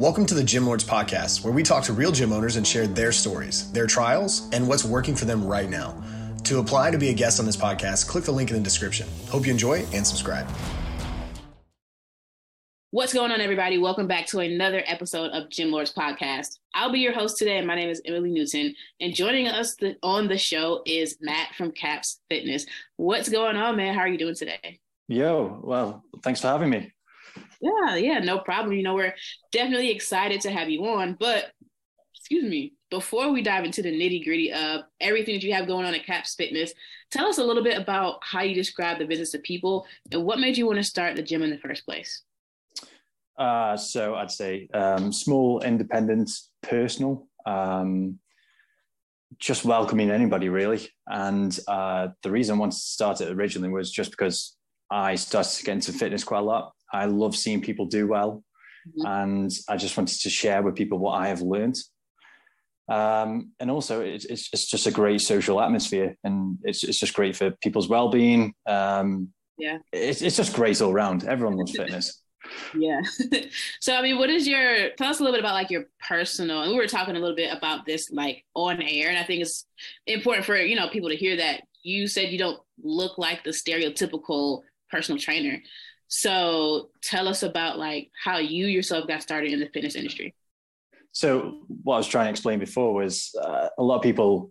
Welcome to the Gym Lords Podcast, where we talk to real gym owners and share their stories, their trials, and what's working for them right now. To apply to be a guest on this podcast, click the link in the description. Hope you enjoy and subscribe. What's going on, everybody? Welcome back to another episode of Gym Lords Podcast. I'll be your host today, my name is Emily Newton. And joining us on the show is Matt from Caps Fitness. What's going on, man? How are you doing today? Yo, well, thanks for having me. Yeah, yeah, no problem. You know, we're definitely excited to have you on. But excuse me, before we dive into the nitty gritty of everything that you have going on at Caps Fitness, tell us a little bit about how you describe the business to people and what made you want to start the gym in the first place. Uh, so I'd say um, small, independent, personal, um, just welcoming anybody really. And uh, the reason I wanted to start it originally was just because I started to get into fitness quite a lot. I love seeing people do well. Mm-hmm. And I just wanted to share with people what I have learned. Um, and also, it's, it's, it's, just a great social atmosphere and it's, it's just great for people's well being. Um, yeah. It's, it's just great all around. Everyone loves fitness. yeah. so, I mean, what is your, tell us a little bit about like your personal, and we were talking a little bit about this like on air. And I think it's important for, you know, people to hear that you said you don't look like the stereotypical personal trainer. So tell us about like how you yourself got started in the fitness industry. So what I was trying to explain before was uh, a lot of people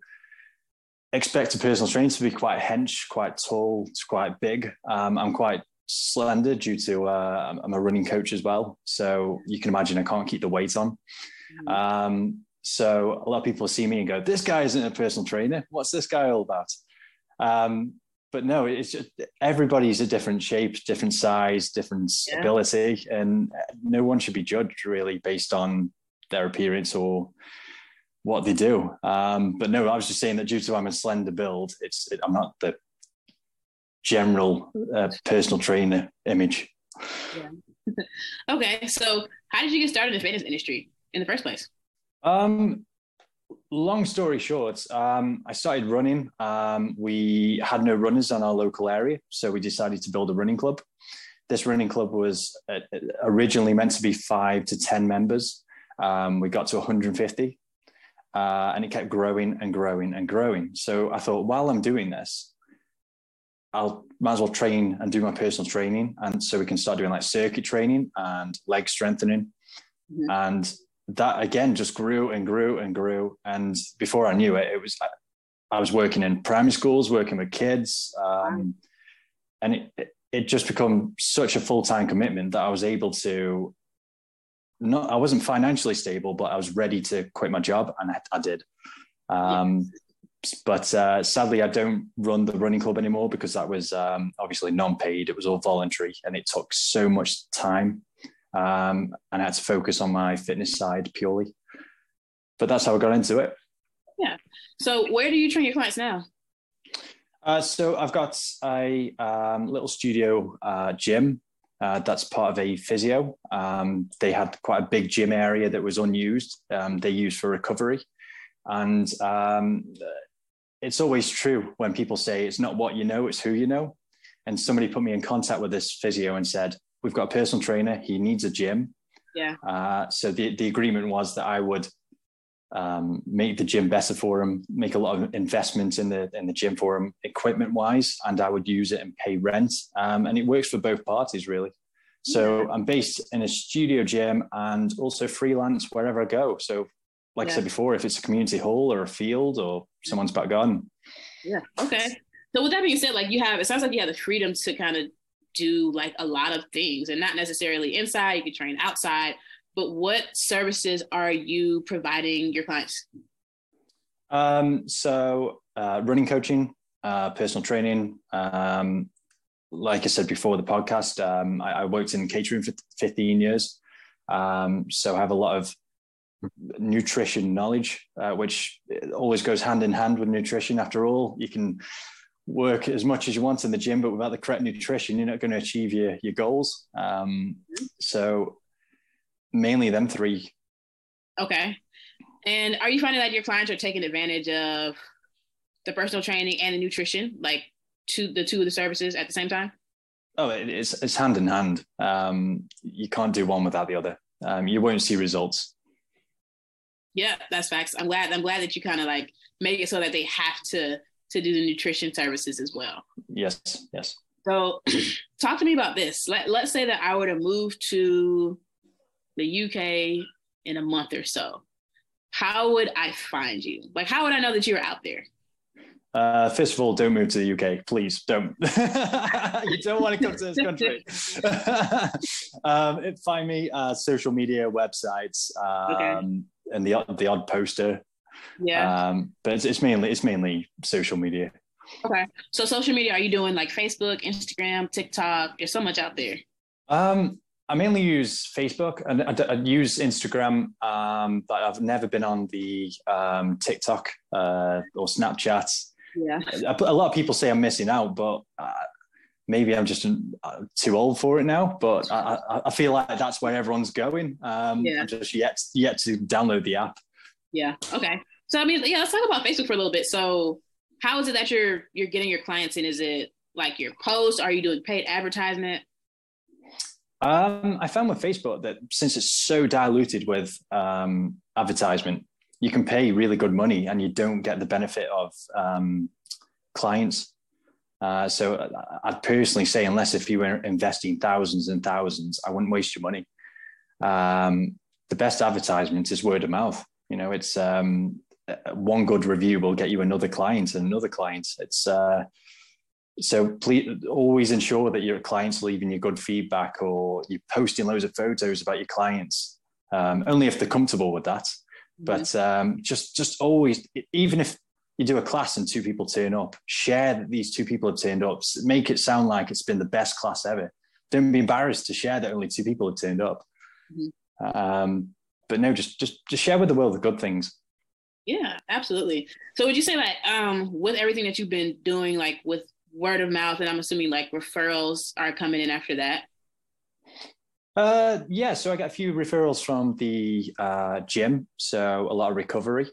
expect a personal trainer to be quite hench, quite tall, quite big. Um, I'm quite slender due to uh, I'm a running coach as well. So you can imagine I can't keep the weight on. Mm-hmm. Um, so a lot of people see me and go, "This guy isn't a personal trainer. What's this guy all about?" Um, but no, it's just everybody's a different shape, different size, different yeah. ability, and no one should be judged really based on their appearance or what they do. Um, but no, I was just saying that due to I'm a slender build, it's it, I'm not the general uh, personal trainer image. Yeah. okay, so how did you get started in the fitness industry in the first place? Um, long story short, um, I started running. Um, we had no runners on our local area, so we decided to build a running club. This running club was uh, originally meant to be five to 10 members. Um, we got to 150, uh, and it kept growing and growing and growing. So I thought, while I'm doing this, I'll might as well train and do my personal training, and so we can start doing like circuit training and leg strengthening. Mm-hmm. And that again just grew and grew and grew. And before I knew it, it was I was working in primary schools, working with kids, um, and it it just become such a full time commitment that I was able to. Not, I wasn't financially stable, but I was ready to quit my job, and I, I did. Um, But uh, sadly, I don't run the running club anymore because that was um, obviously non-paid. It was all voluntary, and it took so much time um, and I had to focus on my fitness side purely. But that's how I got into it. Yeah. So where do you train your clients now? Uh, so I've got a um, little studio uh, gym uh, that's part of a physio. Um, they had quite a big gym area that was unused. Um, they used for recovery, and um, it's always true when people say it's not what you know, it's who you know. And somebody put me in contact with this physio and said, we've got a personal trainer. He needs a gym. Yeah. Uh, so the the agreement was that I would um, make the gym better for him, make a lot of investments in the in the gym for him, equipment wise, and I would use it and pay rent. Um, and it works for both parties really. So yeah. I'm based in a studio gym and also freelance wherever I go. So, like yeah. I said before, if it's a community hall or a field or someone's back garden. Yeah. Okay. So with that being said, like you have, it sounds like you have the freedom to kind of do like a lot of things and not necessarily inside, you can train outside. But what services are you providing your clients? Um, so, uh, running coaching, uh, personal training. Um, like I said before the podcast, um, I, I, worked in catering for 15 years. Um, so I have a lot of nutrition knowledge, uh, which always goes hand in hand with nutrition. After all, you can work as much as you want in the gym, but without the correct nutrition, you're not going to achieve your your goals. Um, so mainly them three. Okay. And are you finding that your clients are taking advantage of the personal training and the nutrition, like to the two of the services at the same time? Oh, it's it's hand in hand. Um, you can't do one without the other. um, you won't see results. Yeah, that's facts. I'm glad. I'm glad that you kind of like make it so that they have to to do the nutrition services as well. Yes, yes. So, talk to me about this. Let Let's say that I were to move to the UK in a month or so. How would I find you? Like, how would I know that you're out there? Uh, first of all, don't move to the UK, please. Don't. you don't want to come to this country. um, find me uh, social media websites um, okay. and the the odd poster. Yeah. Um, but it's, it's mainly it's mainly social media. Okay. So social media, are you doing like Facebook, Instagram, TikTok? There's so much out there. Um, I mainly use Facebook and I, I use Instagram, um, but I've never been on the um, TikTok uh, or Snapchat. Yeah. A, a, lot of people say I'm missing out, but uh, maybe I'm just uh, too old for it now. But I, I, feel like that's where everyone's going. Um, yeah. I'm just yet yet to download the app. Yeah. Okay. So I mean, yeah, let's talk about Facebook for a little bit. So how is it that you're you're getting your clients in? Is it like your post? Are you doing paid advertisement? Um, I found with Facebook that since it's so diluted with um, advertisement, you can pay really good money and you don't get the benefit of um, clients. Uh, so uh, I'd personally say, unless if you were investing thousands and thousands, I wouldn't waste your money. Um, the best advertisement is word of mouth. You know, it's um, one good review will get you another client and another client. It's uh, so please always ensure that your clients leaving you good feedback or you're posting loads of photos about your clients. Um, only if they're comfortable with that. Mm-hmm. But um, just just always, even if you do a class and two people turn up, share that these two people have turned up. Make it sound like it's been the best class ever. Don't be embarrassed to share that only two people have turned up. Mm-hmm. Um, but no, just just just share with the world the good things. Yeah, absolutely. So would you say that um, with everything that you've been doing, like with word of mouth, and I'm assuming like referrals are coming in after that? Uh, yeah, so I got a few referrals from the uh, gym, so a lot of recovery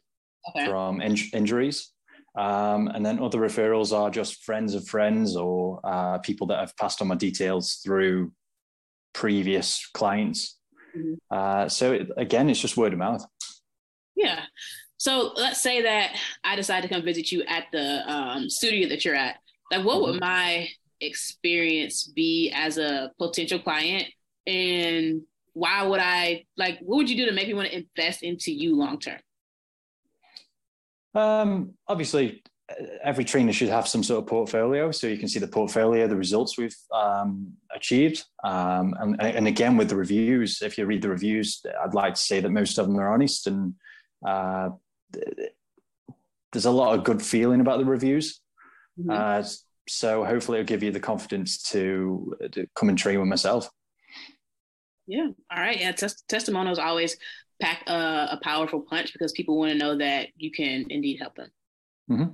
okay. from in- injuries. Um, and then other referrals are just friends of friends or uh, people that have passed on my details through previous clients. Mm-hmm. Uh, so it, again, it's just word of mouth. Yeah. So let's say that I decide to come visit you at the um, studio that you're at. Like, what mm-hmm. would my experience be as a potential client, and why would I like? What would you do to make me want to invest into you long term? Um, obviously, every trainer should have some sort of portfolio, so you can see the portfolio, the results we've um, achieved, um, and, and again with the reviews. If you read the reviews, I'd like to say that most of them are honest and uh, there's a lot of good feeling about the reviews. Mm-hmm. Uh, so hopefully it'll give you the confidence to, to come and train with myself. Yeah. All right. Yeah. Test- testimonials always pack a, a, powerful punch because people want to know that you can indeed help them. Mm-hmm.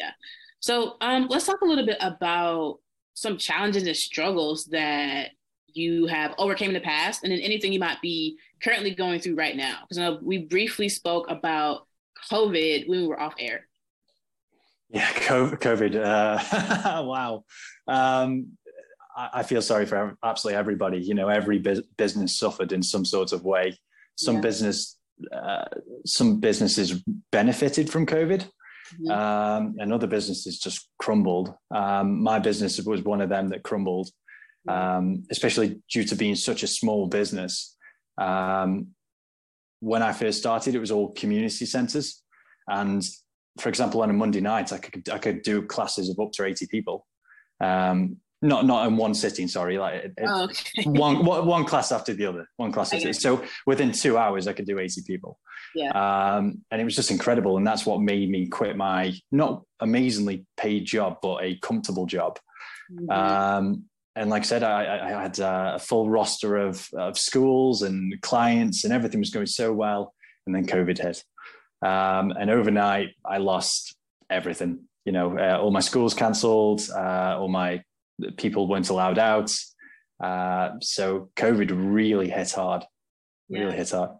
Yeah. So um, let's talk a little bit about some challenges and struggles that you have overcame in the past and then anything you might be currently going through right now because we briefly spoke about covid when we were off air yeah covid uh, wow um, I, feel sorry for absolutely everybody you know every business suffered in some sort of way some yeah. business uh, some businesses benefited from covid mm-hmm. um, and other businesses just crumbled um, my business was one of them that crumbled um, especially due to being such a small business. Um, when I first started, it was all community centres, and for example, on a Monday night, I could I could do classes of up to eighty people. Um, not not in one sitting, sorry, like oh, okay. one, one class after the other, one class after. So within two hours, I could do eighty people. Yeah. Um, and it was just incredible, and that's what made me quit my not amazingly paid job, but a comfortable job. Mm-hmm. Um, and like I said, I, I had a full roster of, of schools and clients, and everything was going so well. And then COVID hit, um, and overnight I lost everything. You know, uh, all my schools cancelled, uh, all my people weren't allowed out. Uh, so COVID really hit hard. Really yeah. hit hard.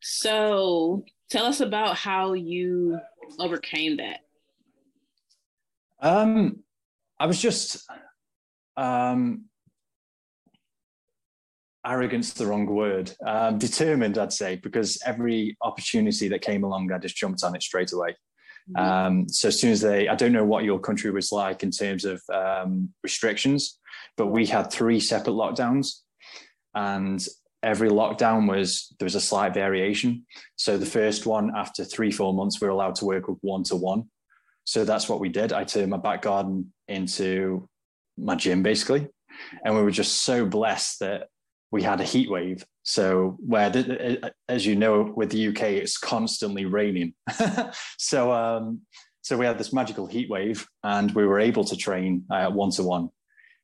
So tell us about how you overcame that. Um, I was just um, arrogance the wrong word um, determined i'd say because every opportunity that came along i just jumped on it straight away mm-hmm. um, so as soon as they i don't know what your country was like in terms of um, restrictions but we had three separate lockdowns and every lockdown was there was a slight variation so the first one after three four months we were allowed to work with one to one so that's what we did i turned my back garden into my gym basically and we were just so blessed that we had a heat wave. So where, the, as you know, with the UK, it's constantly raining. so um, so we had this magical heat wave, and we were able to train one to one.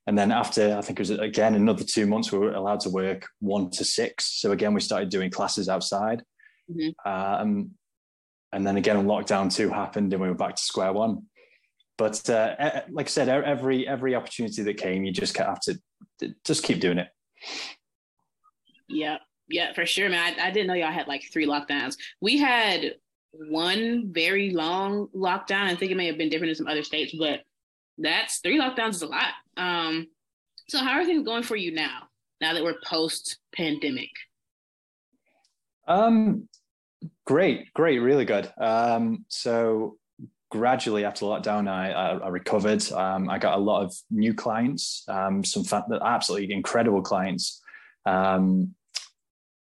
And then after, I think it was again another two months, we were allowed to work one to six. So again, we started doing classes outside. Mm-hmm. Um, and then again, lockdown two happened, and we were back to square one. But uh, like I said, every every opportunity that came, you just have to just keep doing it. Yeah, yeah, for sure, man. I, I didn't know y'all had like three lockdowns. We had one very long lockdown. I think it may have been different in some other states, but that's three lockdowns is a lot. Um, so how are things going for you now? Now that we're post pandemic. Um, great, great, really good. Um, so gradually after lockdown, I, I, I recovered. Um, I got a lot of new clients, um, some fa- absolutely incredible clients. Um,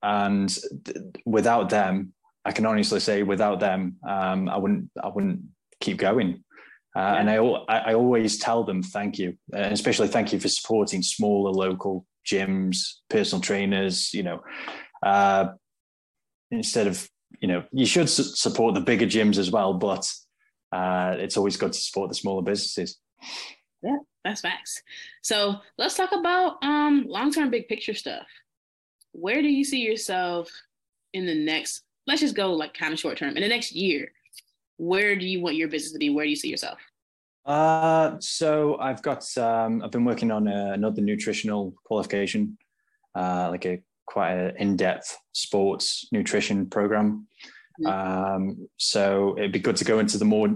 and th- without them, I can honestly say, without them, um, I wouldn't, I wouldn't keep going. Uh, yeah. And I, I always tell them thank you, and especially thank you for supporting smaller local gyms, personal trainers. You know, uh, instead of you know, you should su- support the bigger gyms as well, but uh, it's always good to support the smaller businesses. Yeah, that's facts. So let's talk about um, long term, big picture stuff. Where do you see yourself in the next? Let's just go like kind of short term. In the next year, where do you want your business to be? Where do you see yourself? Uh, so I've got um, I've been working on a, another nutritional qualification, uh, like a quite an in-depth sports nutrition program. Mm-hmm. Um, so it'd be good to go into the more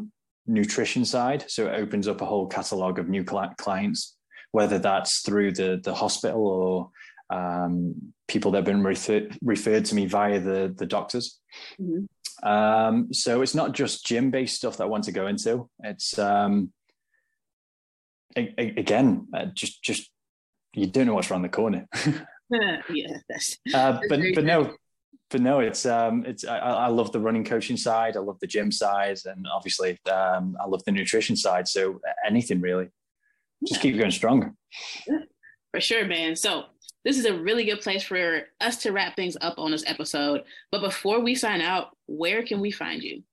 nutrition side. So it opens up a whole catalog of new clients, whether that's through the the hospital or um, people that have been refer- referred to me via the the doctors. Mm-hmm. Um, so it's not just gym based stuff that I want to go into. It's um, a- a- again uh, just just you don't know what's around the corner. yeah, that's, uh, but but no, but no, it's um, it's I, I, love the running coaching side. I love the gym side, and obviously, um, I love the nutrition side. So anything really, just keep going strong. For sure, man. So this is a really good place for us to wrap things up on this episode. But before we sign out, where can we find you?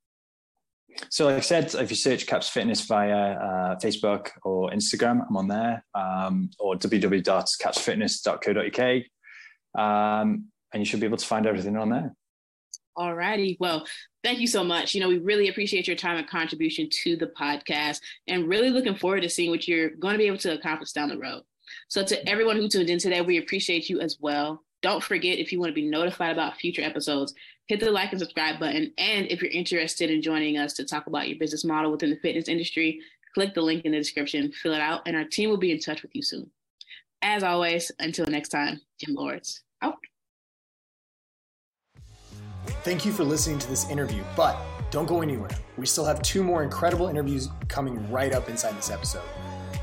So, like I said, if you search Caps Fitness via uh, Facebook or Instagram, I'm on there, um, or www.capsfitness.co.uk. Um, and you should be able to find everything on there. All righty. Well, thank you so much. You know, we really appreciate your time and contribution to the podcast and really looking forward to seeing what you're going to be able to accomplish down the road. So, to everyone who tuned in today, we appreciate you as well. Don't forget if you want to be notified about future episodes, hit the like and subscribe button. And if you're interested in joining us to talk about your business model within the fitness industry, click the link in the description, fill it out, and our team will be in touch with you soon. As always, until next time, Gym Lords out. Thank you for listening to this interview, but don't go anywhere. We still have two more incredible interviews coming right up inside this episode.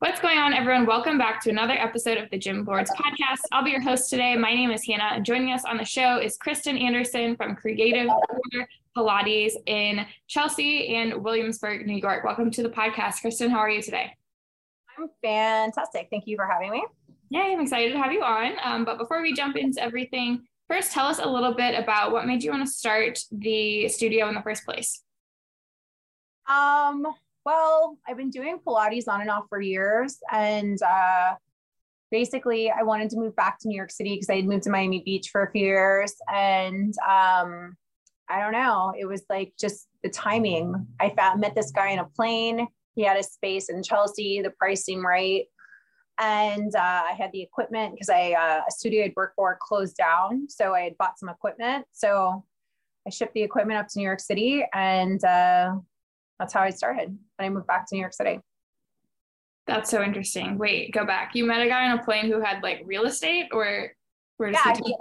What's going on, everyone? Welcome back to another episode of the Gym Lords podcast. I'll be your host today. My name is Hannah, and joining us on the show is Kristen Andersen from Creative Pilates in Chelsea and Williamsburg, New York. Welcome to the podcast. Kristen, how are you today? I'm fantastic. Thank you for having me. Yeah, I'm excited to have you on. Um, but before we jump into everything, First, tell us a little bit about what made you want to start the studio in the first place. Um, well, I've been doing Pilates on and off for years, and uh, basically I wanted to move back to New York City because I had moved to Miami Beach for a few years. And um, I don't know, it was like just the timing. I found, met this guy in a plane. He had a space in Chelsea, the price seemed right. And uh, I had the equipment because I uh, a studio I'd worked for closed down. So I had bought some equipment. So I shipped the equipment up to New York City and uh, that's how I started. And I moved back to New York City. That's so interesting. Wait, go back. You met a guy on a plane who had like real estate, or where does yeah, he, he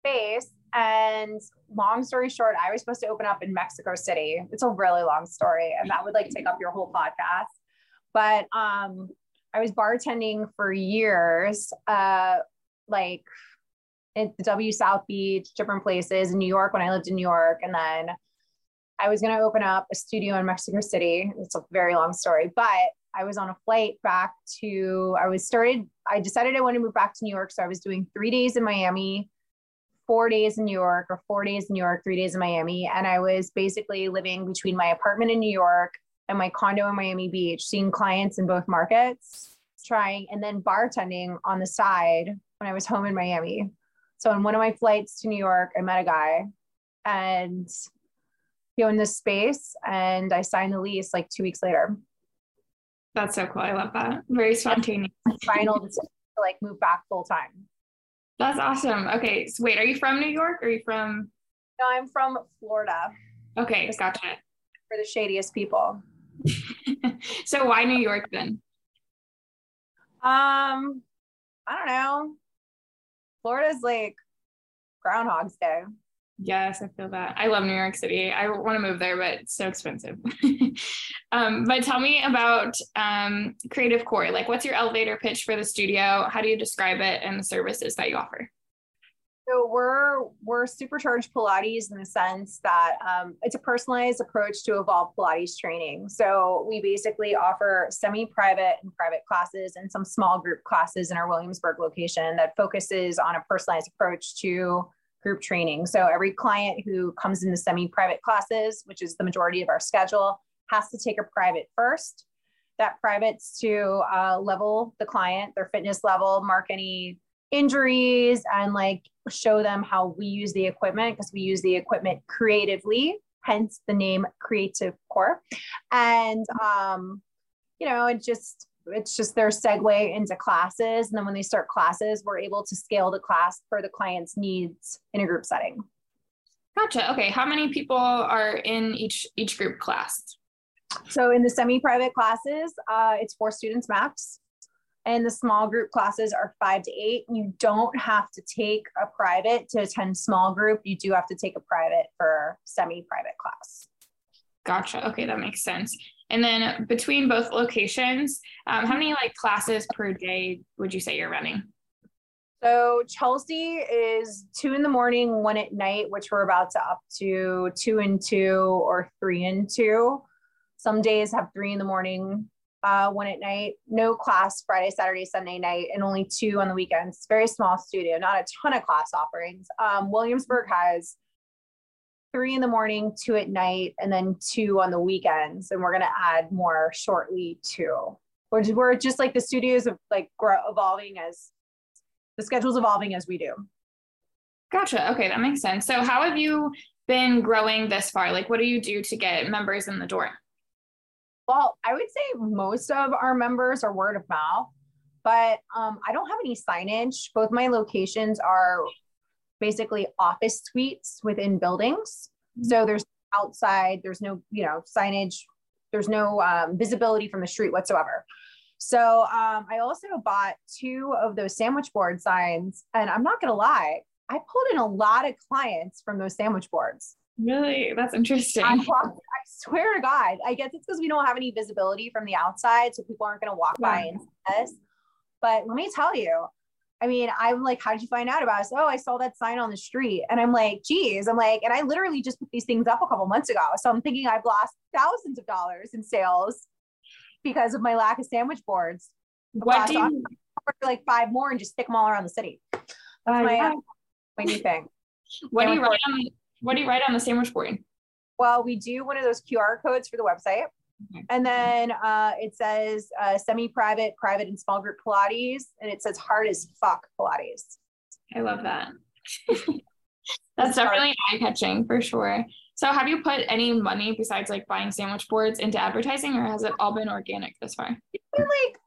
space? And long story short, I was supposed to open up in Mexico City. It's a really long story, and that would like take up your whole podcast. But um, I was bartending for years, uh, like at the W South Beach, different places in New York when I lived in New York, and then I was going to open up a studio in Mexico City. It's a very long story, but I was on a flight back to, I was started, I decided I wanted to move back to New York. So I was doing three days in Miami, four days in New York, or four days in New York, three days in Miami. And I was basically living between my apartment in New York and my condo in Miami Beach, seeing clients in both markets, trying, and then bartending on the side when I was home in Miami. So on one of my flights to New York, I met a guy and he owned this space and I signed the lease like two weeks later. That's so cool. I love that. Very spontaneous. Final decision to like move back full time. That's awesome. Okay. So wait, are you from New York? Or are you from? No, I'm from Florida. Okay, gotcha. For the shadiest people. so why New York then? Um, I don't know. Florida's like Groundhog's Day. Yes, I feel that. I love New York City. I want to move there, but it's so expensive. um, but tell me about um, Creative Core. Like, what's your elevator pitch for the studio? How do you describe it and the services that you offer? So we're we're supercharged Pilates in the sense that um, it's a personalized approach to evolve Pilates training. So we basically offer semi-private and private classes and some small group classes in our Williamsburg location that focuses on a personalized approach to group training. So every client who comes in the semi-private classes, which is the majority of our schedule, has to take a private first. That private's to uh, level the client, their fitness level, mark any injuries, and like show them how we use the equipment because we use the equipment creatively, hence the name Creative Core. And um, you know, it just it's just their segue into classes. And then when they start classes, we're able to scale the class for the client's needs in a group setting. Gotcha. Okay. How many people are in each each group class? So in the semi-private classes, uh, it's four students max. And the small group classes are five to eight. You don't have to take a private to attend small group. You do have to take a private for semi-private class. Gotcha. Okay, that makes sense. And then between both locations, um, how many like classes per day would you say you're running? So Chelsea is two in the morning, one at night, which we're about to up to two and two or three and two. Some days have three in the morning, uh, one at night. No class Friday, Saturday, Sunday night, and only two on the weekends. Very small studio, not a ton of class offerings. Um, Williamsburg has three in the morning, two at night, and then two on the weekends. And we're going to add more shortly too. We're just, we're just like the studios of like grow, evolving as the schedule's evolving as we do. Gotcha. Okay, that makes sense. So, how have you been growing this far? Like, what do you do to get members in the door? Well, I would say most of our members are word of mouth, but um, I don't have any signage. Both my locations are basically office suites within buildings. Mm-hmm. So there's outside, there's no, you know, signage, there's no um, visibility from the street whatsoever. So um, I also bought two of those sandwich board signs, and I'm not gonna lie, I pulled in a lot of clients from those sandwich boards. Really, that's interesting. I, I swear to God, I guess it's because we don't have any visibility from the outside, so people aren't gonna walk yeah. by and see us. But let me tell you, I mean, I'm like, how did you find out about us? Oh, I saw that sign on the street. And I'm like, geez, I'm like, and I literally just put these things up a couple months ago. So I'm thinking I've lost thousands of dollars in sales because of my lack of sandwich boards. What do you like five more and just stick them all around the city? That's uh, my, yeah. my new thing. what do you write on what do you write on the sandwich board? Well, we do one of those QR codes for the website. And then uh, it says uh, semi-private, private, and small group Pilates, and it says hard as fuck Pilates. I love that. That's definitely eye catching for sure. So, have you put any money besides like buying sandwich boards into advertising, or has it all been organic this far? It's been like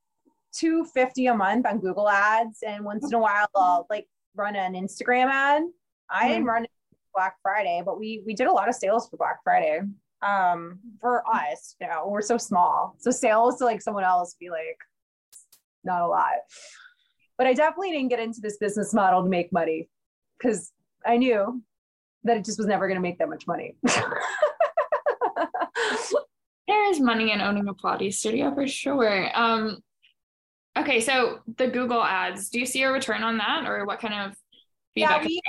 two fifty a month on Google Ads, and once in a while I'll like run an Instagram ad. I didn't run Black Friday, but we we did a lot of sales for Black Friday. Um, for us, you know, we're so small, so sales to like someone else be like not a lot. But I definitely didn't get into this business model to make money because I knew that it just was never going to make that much money. there is money in owning a Pilates studio for sure. Um, okay, so the Google ads, do you see a return on that or what kind of feedback? Yeah, we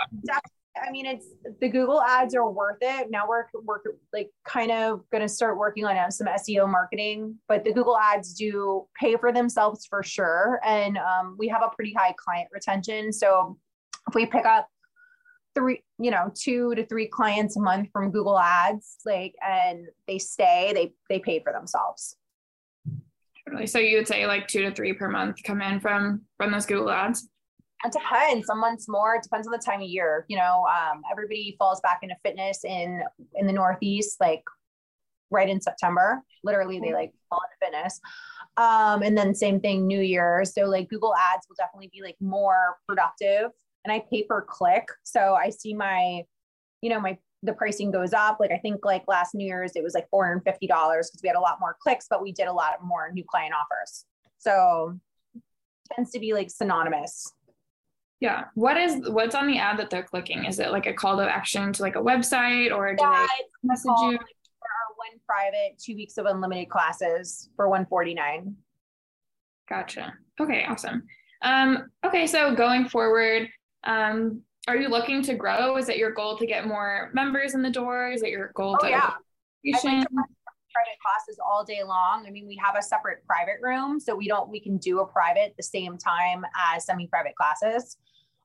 I mean, it's the Google ads are worth it. Now we're, we're like kind of going to start working on some SEO marketing, but the Google ads do pay for themselves for sure. And um, we have a pretty high client retention. So if we pick up three, you know, two to three clients a month from Google ads, like, and they stay, they, they pay for themselves. Totally. So you would say like two to three per month come in from, from those Google ads? It depends. Some months more. It depends on the time of year. You know, um, everybody falls back into fitness in in the Northeast, like right in September. Literally, they like fall into fitness. Um, and then same thing, New Year. So like Google Ads will definitely be like more productive. And I pay per click, so I see my, you know, my the pricing goes up. Like I think like last New Year's it was like four hundred fifty dollars because we had a lot more clicks, but we did a lot more new client offers. So tends to be like synonymous yeah. What is what's on the ad that they're clicking? Is it like a call to action to like a website or do yeah, they message you? For our one private two weeks of unlimited classes for 149. Gotcha. Okay, awesome. Um, okay, so going forward, um, are you looking to grow? Is it your goal to get more members in the door? Is it your goal oh, to yeah. private classes all day long. I mean, we have a separate private room, so we don't we can do a private the same time as semi-private classes.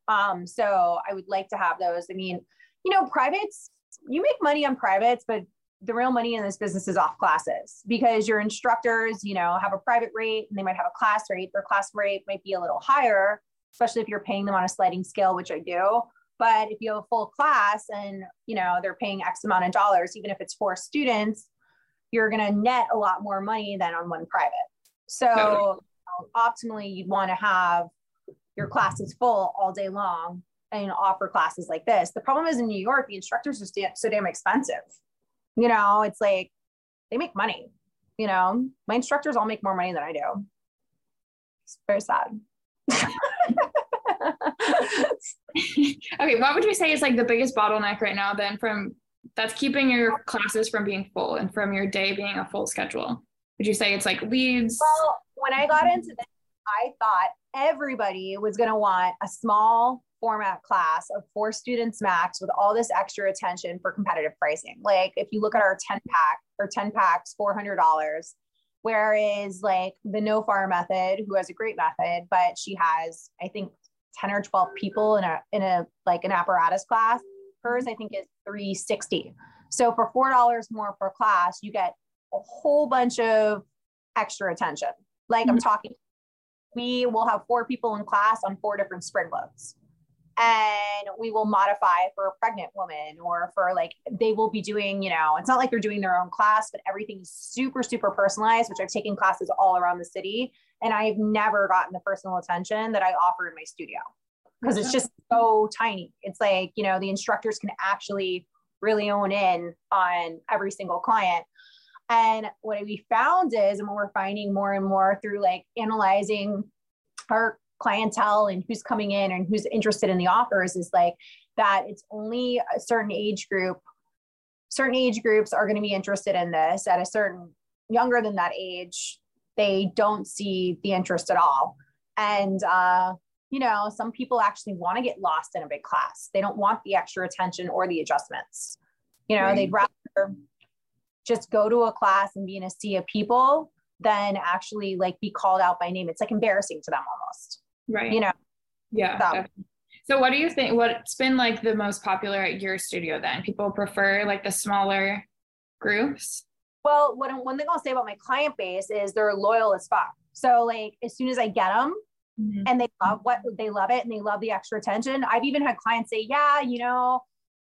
Um, so I would like to have those. I mean, you know, privates, you make money on privates, but the real money in this business is off classes because your instructors, you know, have a private rate and they might have a class rate. Their class rate might be a little higher, especially if you're paying them on a sliding scale, which I do. But if you have a full class and you know they're paying X amount of dollars, even if it's four students, you're going to net a lot more money than on one private. So totally. optimally, you'd want to have your class is full all day long and offer classes like this. The problem is in New York, the instructors are so damn expensive. You know, it's like they make money. You know, my instructors all make more money than I do. It's very sad. okay, what would you say is like the biggest bottleneck right now then from that's keeping your classes from being full and from your day being a full schedule? Would you say it's like leads? Well, when I got into this, I thought everybody was going to want a small format class of four students max with all this extra attention for competitive pricing. Like if you look at our 10 pack or 10 packs, $400. Whereas like the Nofar method, who has a great method, but she has, I think 10 or 12 people in a, in a, like an apparatus class, hers I think is 360. So for $4 more per class, you get a whole bunch of extra attention. Like mm-hmm. I'm talking we will have four people in class on four different spring loads. And we will modify for a pregnant woman or for like they will be doing you know it's not like they're doing their own class but everything is super super personalized which i've taken classes all around the city. And i've never gotten the personal attention that i offer in my studio because it's just so tiny. It's like you know the instructors can actually really own in on every single client and what we found is, and what we're finding more and more through like analyzing our clientele and who's coming in and who's interested in the offers is like that it's only a certain age group certain age groups are going to be interested in this. At a certain younger than that age they don't see the interest at all. And uh, you know some people actually want to get lost in a big class. They don't want the extra attention or the adjustments. You know right. they'd rather just go to a class and be in a sea of people than actually like be called out by name. It's like embarrassing to them almost. Right. You know? Yeah. So, so what do you think? What's been like the most popular at your studio then? People prefer like the smaller groups? Well, what one thing I'll say about my client base is they're loyal as fuck. So like as soon as I get them Mhm. and they love what they love it and they love the extra attention. I've even had clients say, "Yeah, you know,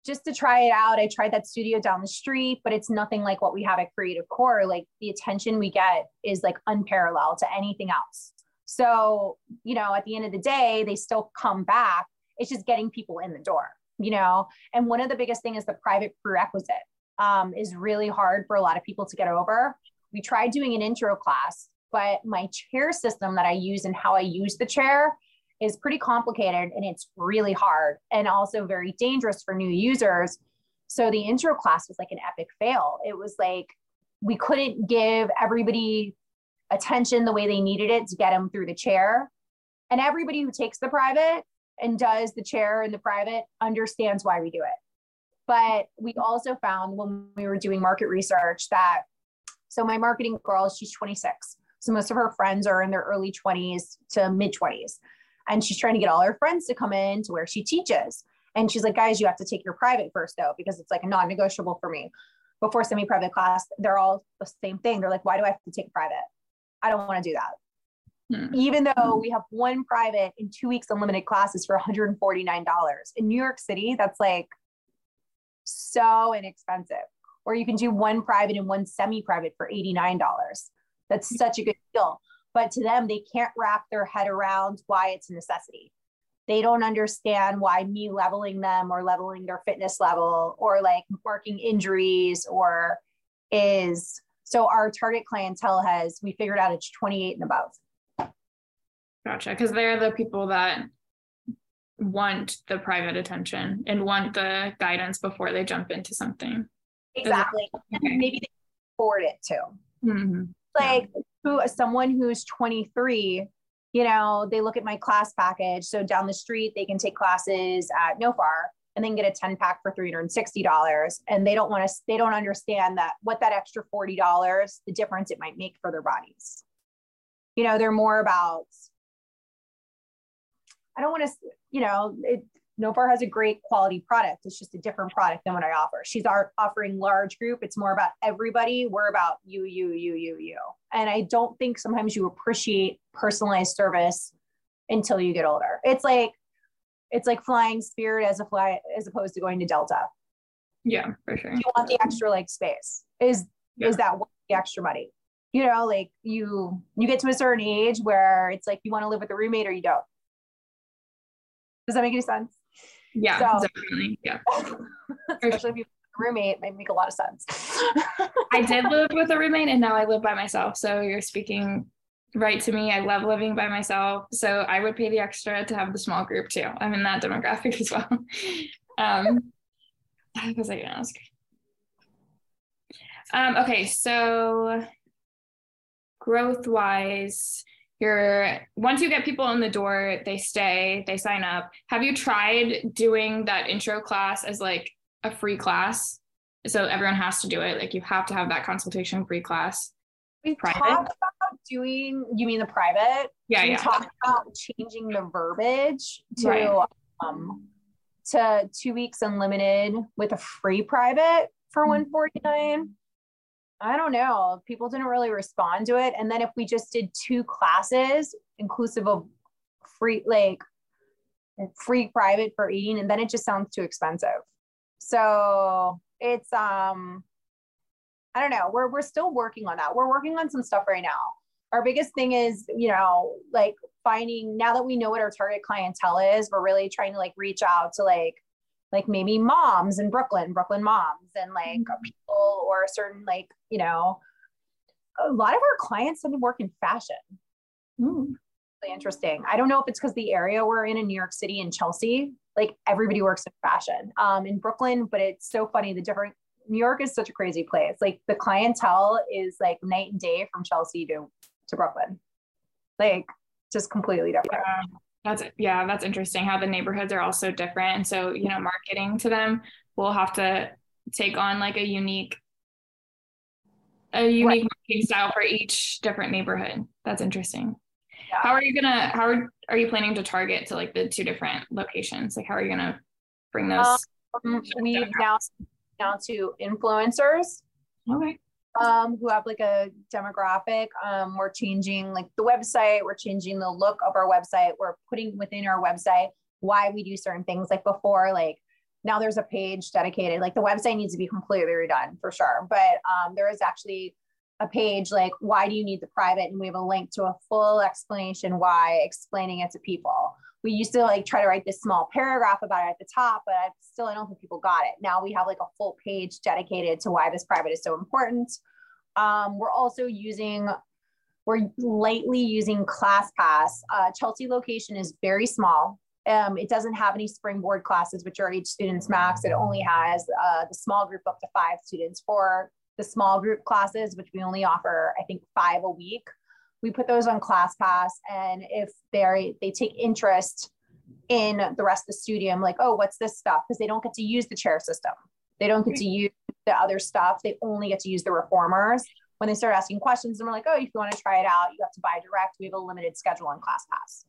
just to try it out, I tried that studio down the street, but it's nothing like what we have at Creative Core. Like the attention we get is like unparalleled to anything else." So, you know, at the end of the day, they still come back. It's just getting people in the door, you know. And one of the biggest thing is the private prerequisite um, is really hard for a lot of people to get over. We tried doing an intro class, but my chair system that I use and how I use the chair is pretty complicated and it's really hard and also very dangerous for new users. So the intro class was like an epic fail. It was like we couldn't give everybody attention the way they needed it to get them through the chair. And everybody who takes the private and does the chair and the private understands why we do it. But we also found when we were doing market research that so my marketing girl, she's 26. So most of her friends are in their early 20s to mid 20s. And she's trying to get all her friends to come in to where she teaches. And she's like, guys, you have to take your private first though, because it's like a non-negotiable for me. Before semi-private class, they're all the same thing. They're like, why do I have to take private? I don't want to do that. Hmm. Even though we have one private in two weeks unlimited classes for $149. In New York City, that's like so inexpensive. Or you can do one private and one semi-private for $89. That's such a good deal. But to them, they can't wrap their head around why it's a necessity. They don't understand why me leveling them or leveling their fitness level or like working injuries or is so our target clientele has we figured out it's 28 and above. Gotcha. Because they're the people that want the private attention and want the guidance before they jump into something. Exactly. Okay. Maybe they can afford it too. Mhm. like who someone who's 23 you know they look at my class package. So down the street they can take classes at nofar and then get a 10 pack for $360 and they don't want to they don't understand that what that extra $40 the difference it might make for their bodies. You know they're more about i don't want to you know it Nofar has a great quality product. It's just a different product than what I offer. She's our, offering large group. It's more about everybody. We're about you, you, you, you, you. And I don't think sometimes you appreciate personalized service until you get older. It's like it's like flying Spirit as a fly as opposed to going to Delta. Yeah, for sure. You want the extra like space. Is Yeah. is that worth the extra money? You know, like you you get to a certain age where it's like you want to live with a roommate or you don't. Does that make any sense? Yeah, So- definitely. Yeah. Especially if you have a roommate, it might make a lot of sense. I did live with a roommate and now I live by myself. So you're speaking right to me. I love living by myself. So I would pay the extra to have the small group too. I'm in that demographic as well. Um, what was I gonna ask? Um, okay, so growth wise, you're once you get people in the door, they stay, they sign up. Have you tried doing that intro class as like a free class? So everyone has to do it. Like you have to have that consultation free class. we Private? talked about doing, you mean the private? Yeah, we yeah. talked about changing the verbiage to Right. um to two weeks unlimited with a free private for Mhm. 149 i don't know. People didn't really respond to it. And then if we just did two classes inclusive of free like free private for 18 and then it just sounds too expensive. So it's um i don't know. We're, we're still working on that. We're working on some stuff right now. Our biggest thing is you know like finding now that we know what our target clientele is we're really trying to like reach out to like like maybe moms in brooklyn brooklyn moms and like people or a certain like you know a lot of our clients tend to work in fashion. Ooh. really interesting. I don't know if it's because the area we're in in new york city and chelsea like everybody works in fashion um in brooklyn but it's so funny the different new york is such a crazy place. Like the clientele is like night and day from chelsea to to brooklyn. Like just completely different. Yeah, that's yeah, that's interesting how the neighborhoods are all so different. And so, you know, marketing to them will have to take on like a unique a unique marketing style for each different neighborhood. That's interesting. Yeah. How are you gonna how are, are you planning to target to like the two different locations? Like how are you gonna bring those? Um, we've now now to influencers okay. Um, who have like a demographic. Um, we're changing like the website, we're changing the look of our website, we're putting within our website why we do certain things. Like before, like now there's a page dedicated, like the website needs to be completely redone for sure. But um, there is actually a page like why do you need the private and we have a link to a full explanation why explaining it to people we used to like try to write this small paragraph about it at the top but I still i don't think people got it. Now we have like a full page dedicated to why this private is so important. Um, we're also using we're lightly using classpass. Uh, chelsea location is very small. Um, it doesn't have any springboard classes which are each student's max. It only has uh, the small group up to five students for the small group classes, which we only offer, I think, five a week. We put those on ClassPass, and if they they take interest in the rest of the studium, like, oh, what's this stuff? Because they don't get to use the chair system. They don't get to use the other stuff. They only get to use the reformers. When they start asking questions, and we're like, oh, if you want to try it out, you have to buy direct. We have a limited schedule on ClassPass.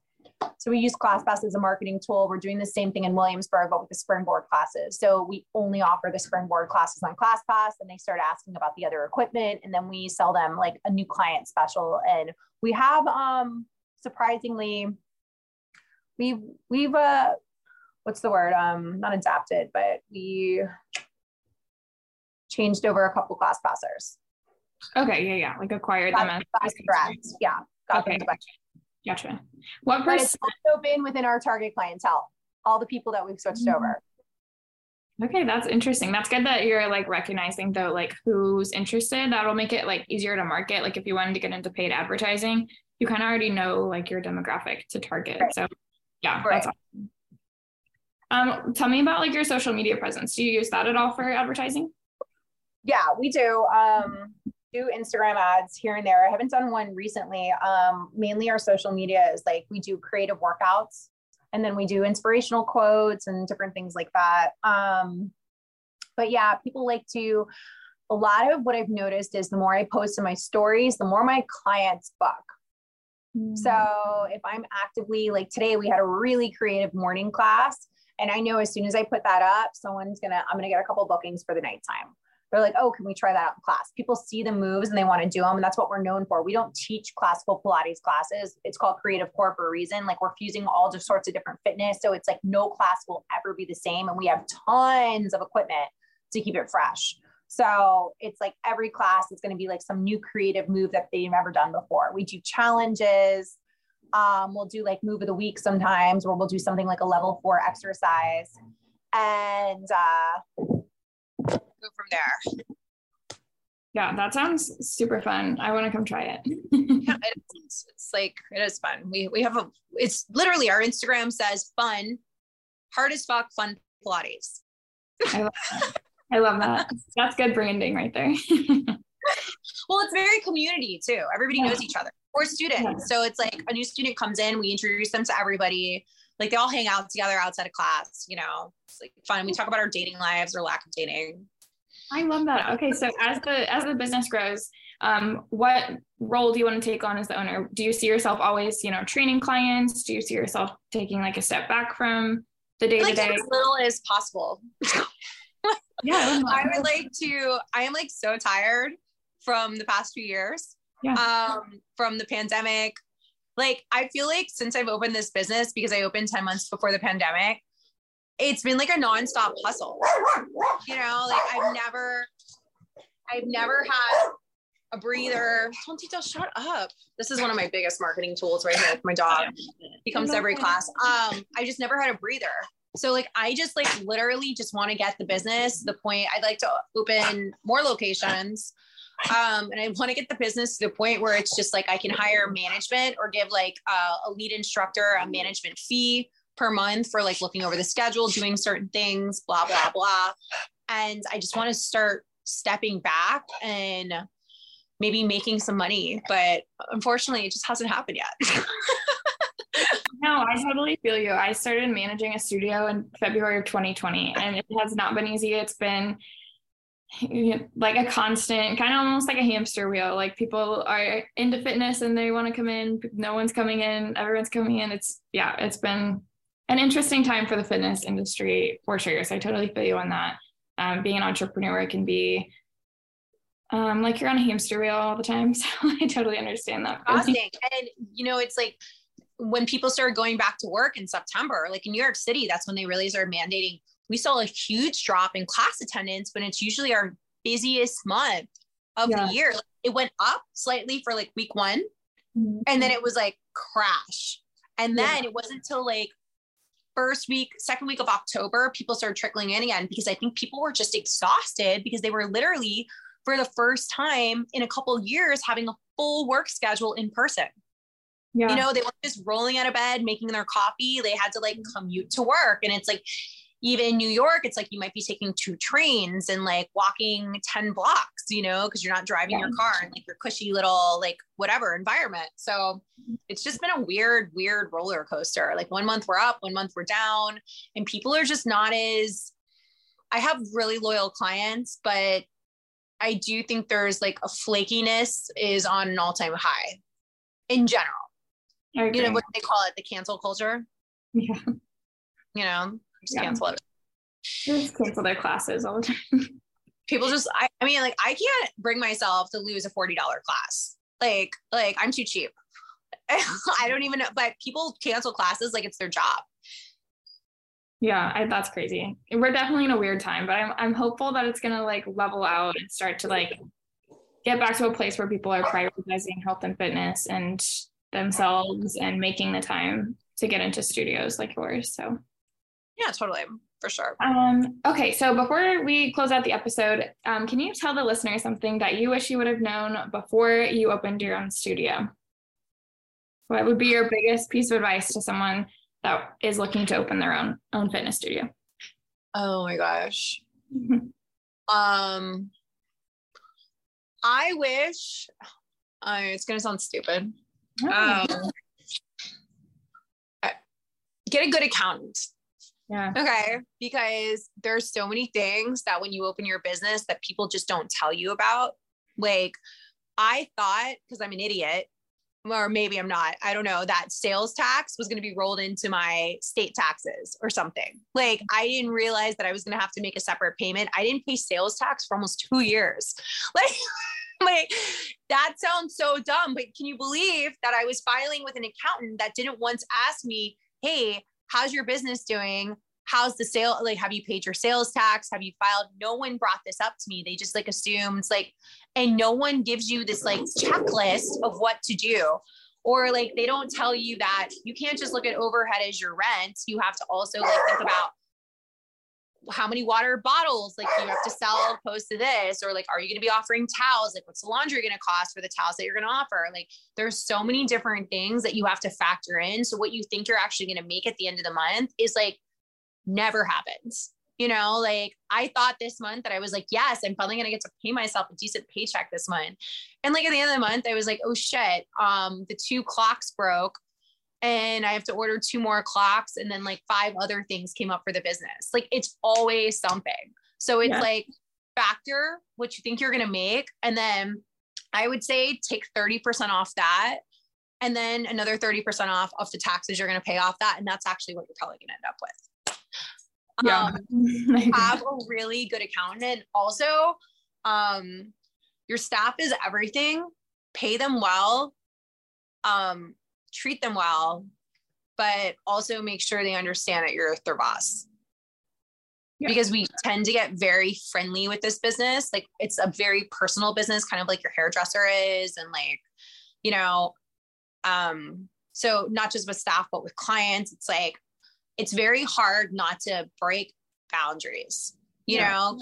So we use ClassPass as a marketing tool. We're doing the same thing in Williamsburg, but with the Springboard classes. So we only offer the Springboard classes on ClassPass, and they start asking about the other equipment, and then we sell them like a new client special. And we have, um, surprisingly, we've we've uh, what's the word? Um, not adapted, but we changed over a couple class passers. Okay, yeah, yeah, like acquired them as correct. Yeah, got okay. them Gotcha. What it's also been within our target clientele, all the people that we've switched mm-hmm. over. Okay, that's interesting. That's good that you're like recognizing though, like who's interested. That'll make it like easier to market. Like if you wanted to get into paid advertising, you kind of already know like your demographic to target. Right. So yeah, right. that's awesome. Um, tell me about like your social media presence. Do you use that at all for advertising? Yeah, we do. Um, do Instagram ads here and there. I haven't done one recently. Um, mainly our social media is like we do creative workouts and then we do inspirational quotes and different things like that. Um, but yeah, people like to, a lot of what I've noticed is the more I post in my stories, the more my clients book. Mm. So if I'm actively like today, we had a really creative morning class. And I know as soon as I put that up, someone's gonna, I'm gonna get a couple bookings for the nighttime they're like, oh, can we try that out in class? People see the moves and they want to do them. And that's what we're known for. We don't teach classical Pilates classes. It's called creative core for a reason. Like we're fusing all just sorts of different fitness. So it's like no class will ever be the same. And we have tons of equipment to keep it fresh. So it's like every class is going to be like some new creative move that they've never done before. We do challenges. Um, we'll do like move of the week sometimes, or we'll do something like a level four exercise. And uh, go from there. Yeah, that sounds super fun. I want to come try it. yeah, it's, it's like it is fun. We we have a it's literally our Instagram says fun, hard as fuck, fun Pilates. I love that. I love that. That's good branding right there. well, it's very community too. Everybody yeah. knows each other. We're students. Yeah. So it's like a new student comes in, we introduce them to everybody. Like they all hang out together outside of class, you know. It's like fun. We talk about our dating lives or lack of dating. I love that. Okay, so as the as the business grows, um, what role do you want to take on as the owner? Do you see yourself always, you know, training clients? Do you see yourself taking like a step back from the day to day? As little as possible. yeah, I, I would like to. I am like so tired from the past few years. Yeah. Um, from the pandemic. Like I feel like since I've opened this business because I opened 10 months before the pandemic, it's been like a nonstop hustle. You know, like I've never, I've never had a breather. Tontito, shut up. This is one of my biggest marketing tools right here my dog. He comes to every class. Um, I just never had a breather. So like I just like literally just want to get the business the point I'd like to open more locations. Um, and I want to get the business to the point where it's just like I can hire management or give like uh, a lead instructor a management fee per month for like looking over the schedule, doing certain things, blah, blah, blah. And I just want to start stepping back and maybe making some money. But unfortunately, it just hasn't happened yet. no, I totally feel you. I started managing a studio in February of 2020, and it has not been easy. It's been like a constant kind of almost like a hamster wheel like people are into fitness and they want to come in no one's coming in everyone's coming in it's yeah it's been an interesting time for the fitness industry for sure. So I totally feel you on that. Um, being an entrepreneur can be um, like you're on a hamster wheel all the time. So I totally understand that. And you know, it's like when people started going back to work in September, like in New York City, that's when they really started mandating. We saw a huge drop in class attendance when it's usually our busiest month of Yeah. the year. It went up slightly for like week one, Mhm. and then it was like crash. And Yeah. then it wasn't until like first week, second week of October, people started trickling in again because I think people were just exhausted because they were literally for the first time in a couple years having a full work schedule in person. yeah. You know, they weren't just rolling out of bed, making their coffee. They had to like commute to work. And it's like, even in New York, it's like you might be taking two trains and like walking 10 blocks, you know, because you're not driving your car and like your cushy little, like whatever environment. So it's just been a weird, weird roller coaster. Like one month we're up, one month we're down, and people are just not as, I have really loyal clients, but I do think there's like a flakiness is on an all time high in general you know what they call it the cancel culture yeah. you know just Yeah. cancel it just cancel their classes all the time. people just I, I mean like i can't bring myself to lose a $40 class like like i'm too cheap i don't even know but people cancel classes like it's their job Yeah, I, that's crazy. We're definitely in a weird time, but I'm I'm hopeful that it's gonna like level out and start to like get back to a place where people are prioritizing health and fitness and themselves and making the time to get into studios like yours. So yeah totally for sure. Um okay, so before we close out the episode, um, can you tell the listener something that you wish you would have known before you opened your own studio? What would be your biggest piece of advice to someone that is looking to open their own own fitness studio? oh my gosh. Um i wish uh, it's gonna sound stupid. Um get a good accountant yeah. Okay. Because there's so many things that when you open your business that people just don't tell you about. Like, I thought, because I'm an idiot, or maybe I'm not, I don't know, that sales tax was going to be rolled into my state taxes or something. Like, I didn't realize that I was going to have to make a separate payment. I didn't pay sales tax for almost two years. Like, like that sounds so dumb, but can you believe that I was filing with an accountant that didn't once ask me, hey, how's your business doing? How's the sale? Like, have you paid your sales tax? Have you filed? No one brought this up to me. They just like assumed like, and no one gives you this like checklist of what to do. Or like they don't tell you that you can't just look at overhead as your rent. You have to also like think about how many water bottles like you have to sell opposed to this? Or like are you going to be offering towels? Like what's the laundry going to cost for the towels that you're going to offer? Like there's so many different things that you have to factor in. So what you think you're actually going to make at the end of the month is like never happens you know? Like i thought this month that i was like yes i'm finally going to get to pay myself a decent paycheck this month. And like at the end of the month i was like oh shit um the two clocks broke and I have to order two more clocks and then like five other things came up for the business. Like it's always something. So it's Yeah. like factor what you think you're going to make and then I would say take 30% off that and then another 30% off of the taxes you're going to pay off that and that's actually what you're probably going to end up with. Yeah. Um, have a really good accountant. Also, um, your staff is everything. Pay them well. Um, treat them well, but also make sure they understand that you're their boss. Yeah. Because we tend to get very friendly with this business. Like it's a very personal business, kind of like your hairdresser is, and like, you know, um, so not just with staff, but with clients, it's like it's very hard not to break boundaries, you Yeah. know?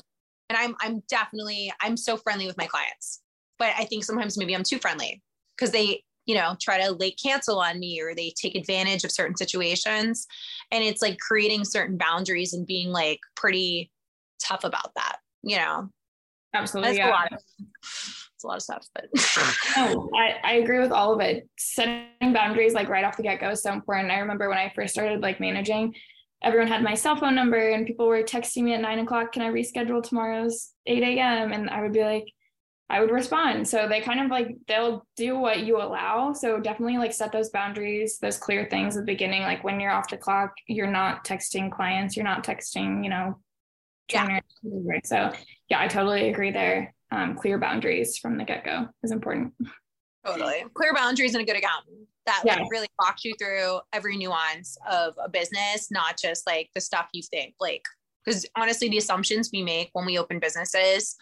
And I'm I'm definitely I'm so friendly with my clients. But I think sometimes maybe I'm too friendly because they, you know, try to late cancel on me or they take advantage of certain situations. And it's like creating certain boundaries and being like pretty tough about that, you know. Absolutely. That's Yeah. a lot of it's a lot of stuff, but No, I, I agree with all of it. Setting boundaries like right off the get-go is so important. I remember when I first started like managing, everyone had my cell phone number and people were texting me at nine o'clock, can I reschedule tomorrow's 8 a.m. And I would be like, I would respond. So they kind of like they'll do what you allow. So definitely like set those boundaries, those clear things at the beginning. Like when you're off the clock, you're not texting clients, you're not texting, you know, Yeah. So yeah, I totally agree there. um, clear boundaries from the get-go is important. Totally. Clear boundaries and a good accountant that yeah. like really walks you through every nuance of a business, not just like the stuff you think. Like, because honestly, the assumptions we make when we open businesses,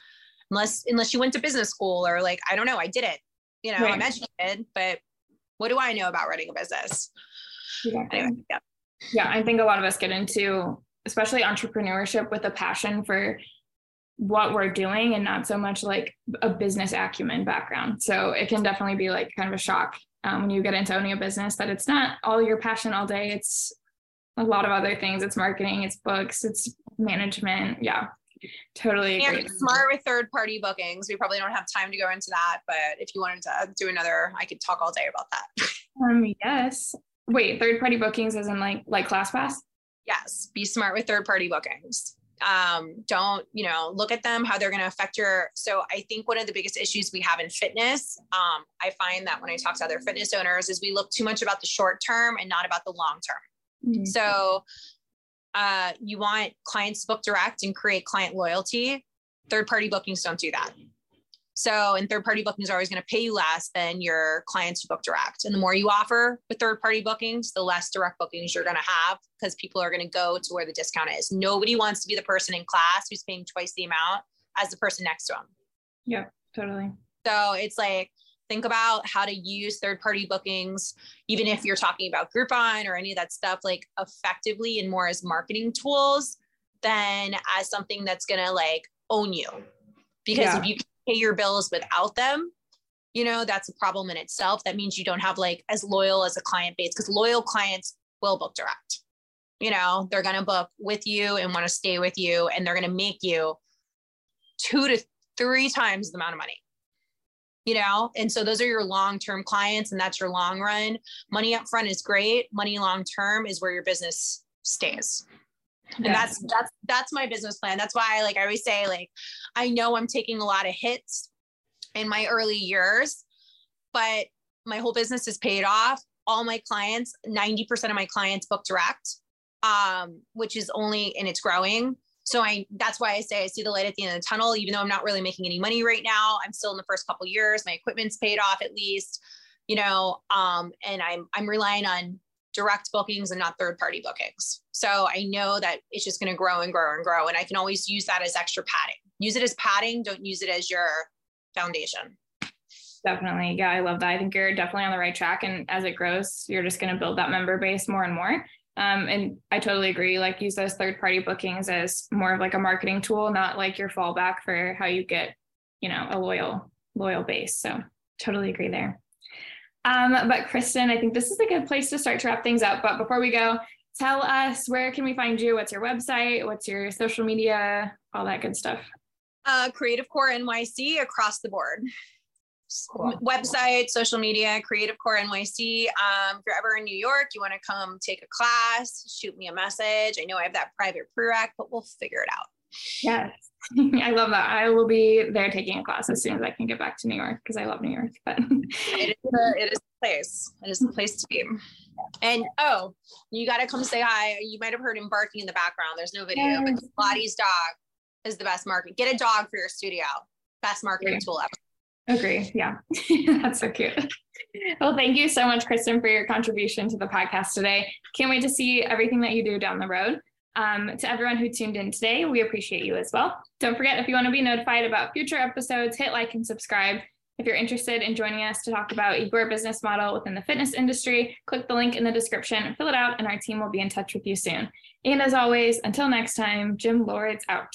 unless unless you went to business school or like, I don't know, I didn't. You know, right. I'm educated, but what do I know about running a business? Exactly. Anyway, yeah. Yeah, I think a lot of us get into especially entrepreneurship with a passion for what we're doing and not so much like a business acumen background. So it can definitely be like kind of a shock um, when you get into owning a business that it's not all your passion all day. It's a lot of other things. It's marketing, it's books, it's management. Yeah, totally agree. Smart with third party bookings. We probably don't have time to go into that, but if you wanted to do another, I could talk all day about that. Um, yes. Wait, third party bookings isn't like like ClassPass? Yes. Be smart with third party bookings um, don't you know look at them how they're going to affect your so i think one of the biggest issues we have in fitness um, i find that when i talk to other fitness owners is we look too much about the short term and not about the long term mm-hmm. so uh, you want clients to book direct and create client loyalty third party bookings don't do that so, and third party bookings are always going to pay you less than your clients who book direct. And the more you offer with third party bookings, the less direct bookings you're going to have because people are going to go to where the discount is. Nobody wants to be the person in class who's paying twice the amount as the person next to them. Yeah, totally. So it's like, think about how to use third party bookings, even if you're talking about Groupon or any of that stuff, like effectively and more as marketing tools than as something that's going to like own you. Because yeah. if you pay your bills without them, you know, that's a problem in itself. That means you don't have like as loyal as a client base because loyal clients will book direct. You know, they're going to book with you and want to stay with you, and they're going to make you two to three times the amount of money. You know, and so those are your long term clients, and that's your long run. Money up front is great. Money long term is where your business stays. And that's that's that's my business plan. That's why I like i always say like i know i'm taking a lot of hits in my early years but my whole business is paid off. All my clients 90% of my clients book direct um, which is only and it's growing so i that's why i say i see the light at the end of the tunnel even though i'm not really making any money right now i'm still in the first couple years my equipment's paid off at least you know um, and i'm i'm relying on direct bookings and not third party bookings. So I know that it's just going to grow and grow and grow. And I can always use that as extra padding. Use it as padding, don't use it as your foundation. Definitely. Yeah, I love that. I think you're definitely on the right track. And as it grows, you're just going to build that member base more and more. Um, and I totally agree. Like use those third party bookings as more of like a marketing tool, not like your fallback for how you get, you know, a loyal, loyal base. So totally agree there. Um, but Kristen, I think this is a good place to start to wrap things up. But before we go, tell us where can we find you? What's your website? What's your social media? All that good stuff. Uh, Creative Core NYC across the board. Cool. Website, social media, Creative Core NYC. Um, if you're ever in New York, you want to come take a class, shoot me a message. I know I have that private prereq, but we'll figure it out. Yes. I love that. I will be there taking a class as soon as I can get back to New York because I love New York. But it is a, it is a place. It is the place to be. And oh, you got to come say hi. You might have heard him barking in the background. There's no video, yes. but Lottie's dog is the best market. Get a dog for your studio. Best marketing tool ever. Agree. Yeah. That's so cute. Well, thank you so much, Kristen, for your contribution to the podcast today. Can't wait to see everything that you do down the road. Um, to everyone who tuned in today, we appreciate you as well. Don't forget, if you want to be notified about future episodes, hit like and subscribe. If you're interested in joining us to talk about your business model within the fitness industry, click the link in the description, fill it out, and our team will be in touch with you soon. And as always, until next time, Gym Lords out.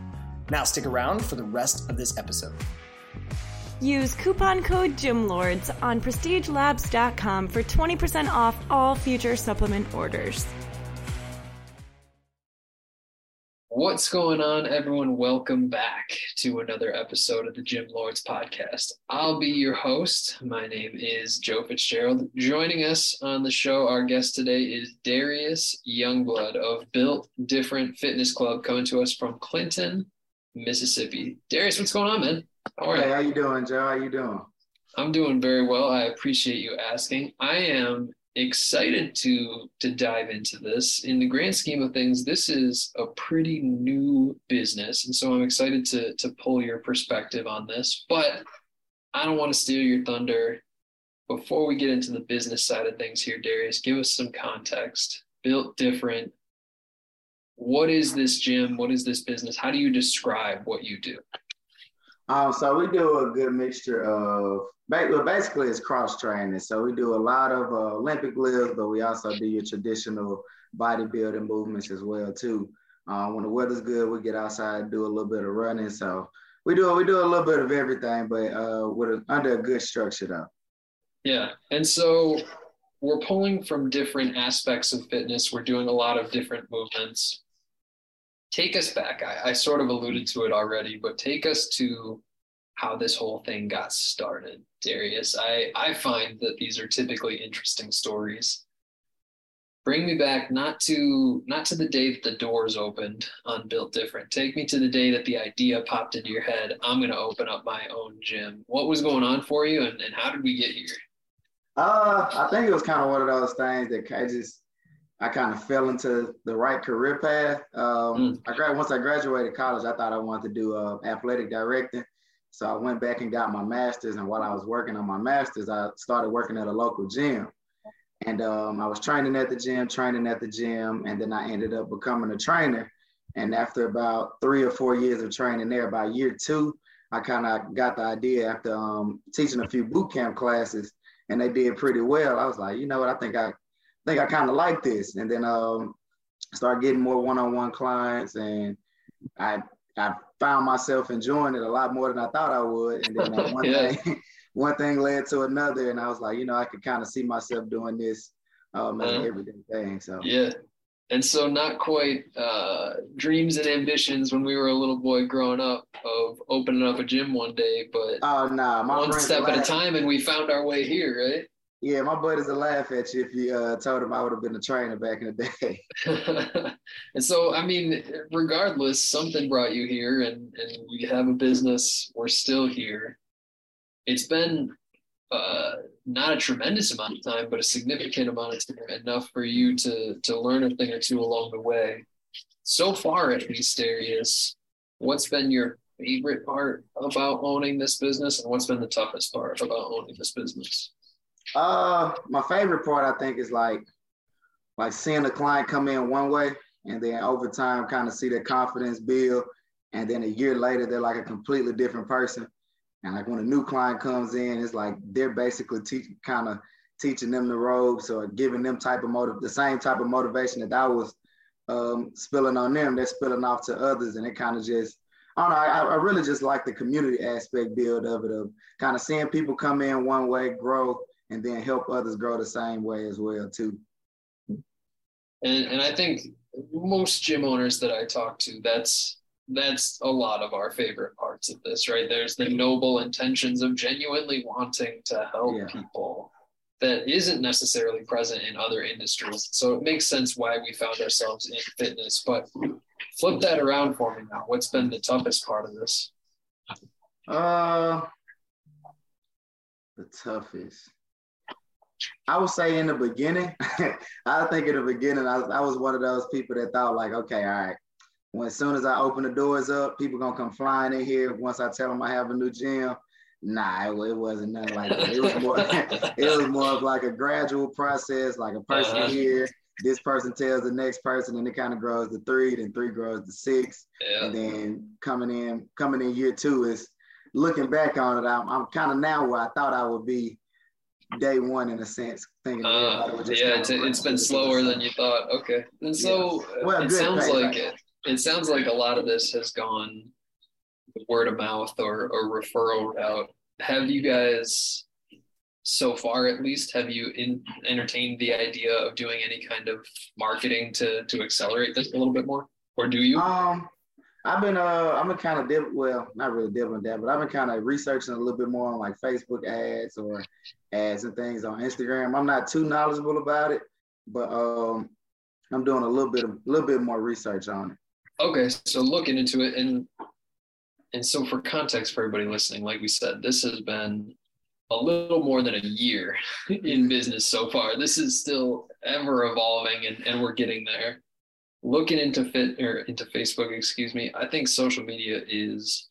Now, stick around for the rest of this episode. Use coupon code GYMLORDS on prestigelabs.com for 20% off all future supplement orders. What's going on, everyone? Welcome back to another episode of the Gym Lords podcast. I'll be your host. My name is Joe Fitzgerald. Joining us on the show, our guest today is Darius Youngblood of Built Different Fitness Club, coming to us from Clinton, Mississippi. Darius, what's going on, man? How are hey, you? how you doing, Joe? How you doing? I'm doing very well. I appreciate you asking. I am excited to to dive into this. In the grand scheme of things, this is a pretty new business, and so I'm excited to to pull your perspective on this. But I don't want to steal your thunder. Before we get into the business side of things here, Darius, give us some context. Built different. What is this gym? What is this business? How do you describe what you do? Um, so we do a good mixture of well, basically it's cross training. So we do a lot of uh, Olympic lifts, but we also do your traditional bodybuilding movements as well too. Uh, when the weather's good, we get outside and do a little bit of running. So we do we do a little bit of everything, but uh, with a, under a good structure though. Yeah, and so we're pulling from different aspects of fitness. We're doing a lot of different movements. Take us back. I, I sort of alluded to it already, but take us to how this whole thing got started, Darius. I, I find that these are typically interesting stories. Bring me back not to not to the day that the doors opened on Built Different. Take me to the day that the idea popped into your head. I'm gonna open up my own gym. What was going on for you and, and how did we get here? Uh, I think it was kind of one of those things that I just I kind of fell into the right career path. Um, mm. I grad once I graduated college, I thought I wanted to do uh, athletic directing. So I went back and got my master's. And while I was working on my master's, I started working at a local gym. And um, I was training at the gym, training at the gym, and then I ended up becoming a trainer. And after about three or four years of training there, by year two, I kind of got the idea after um, teaching a few boot camp classes, and they did pretty well. I was like, you know what, I think I think I kind of like this. And then um, start getting more one-on-one clients, and I I found myself enjoying it a lot more than I thought I would. And then uh, one yeah. thing, one thing led to another, and I was like, you know, I could kind of see myself doing this um, as uh, everyday thing. So yeah. And so, not quite uh, dreams and ambitions when we were a little boy growing up of opening up a gym one day, but oh nah, one step at a time, and we found our way here, right? Yeah, my buddies will laugh at you if you uh, told them I would have been a trainer back in the day. and so, I mean, regardless, something brought you here, and and we have a business. We're still here. It's been uh, not a tremendous amount of time, but a significant amount of time, enough for you to to learn a thing or two along the way. So far, at least, Darius, what's been your favorite part about owning this business, and what's been the toughest part about owning this business? Uh, my favorite part I think is like like seeing the client come in one way and then over time kind of see their confidence build and then a year later they're like a completely different person and like when a new client comes in it's like they're basically teaching kind of teaching them the ropes or giving them type of motive the same type of motivation that i was um, spilling on them they're spilling off to others and it kind of just I don't know. I, I really just like the community aspect build of it, of kind of seeing people come in one way, grow, and then help others grow the same way as well too. And and I think most gym owners that I talk to, that's that's a lot of our favorite parts of this, right? There's the noble intentions of genuinely wanting to help yeah. people that isn't necessarily present in other industries. So it makes sense why we found ourselves in fitness. But flip that around for me now. What's been the toughest part of this? Uh, the toughest. I would say in the beginning, I think in the beginning, I was, I was one of those people that thought like, okay, all right, when as soon as I open the doors up, people gonna come flying in here. Once I tell them I have a new gym, nah, it, it wasn't nothing like that. It was more, it was more of like a gradual process, like a person uh-huh. here. This person tells the next person, and it kind of grows to three, then three grows to six, yeah. and then coming in, coming in year two is looking back on it, I'm, I'm kind of now where I thought I would be day one in a sense, thinking uh, yeah, it's, it's been slower than you thought. Okay, and so yeah. well, it sounds like it. It sounds like a lot of this has gone word of mouth or, or referral route. Have you guys, so far at least, have you in, entertained the idea of doing any kind of marketing to to accelerate this a little bit more, or do you? Um, I've been uh I've been kind of dib- well not really dibbling that, but I've been kind of researching a little bit more on like Facebook ads or ads and things on Instagram. I'm not too knowledgeable about it, but um I'm doing a little bit a little bit more research on it. Okay, so looking into it and and so for context for everybody listening, like we said, this has been a little more than a year in business so far. This is still ever evolving and, and we're getting there looking into fit or into Facebook, excuse me, I think social media is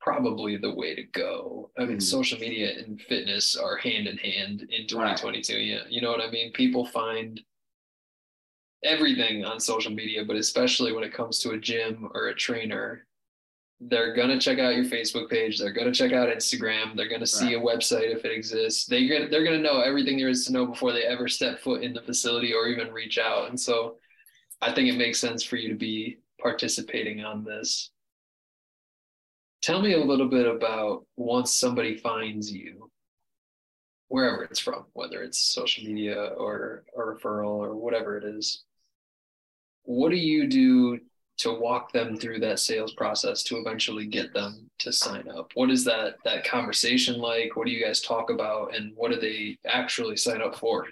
probably the way to go. I mean, mm. social media and fitness are hand in hand in 2022. Right. Yeah, you know what I mean. People find everything on social media, but especially when it comes to a gym or a trainer, they're gonna check out your Facebook page. They're gonna check out Instagram. They're gonna see right. a website if it exists. They they're gonna know everything there is to know before they ever step foot in the facility or even reach out. And so I think it makes sense for you to be participating on this. Tell me a little bit about once somebody finds you, wherever it's from, whether it's social media or a referral or whatever it is. What do you do to walk them through that sales process to eventually get them to sign up? What is that that conversation like? What do you guys talk about and what do they actually sign up for?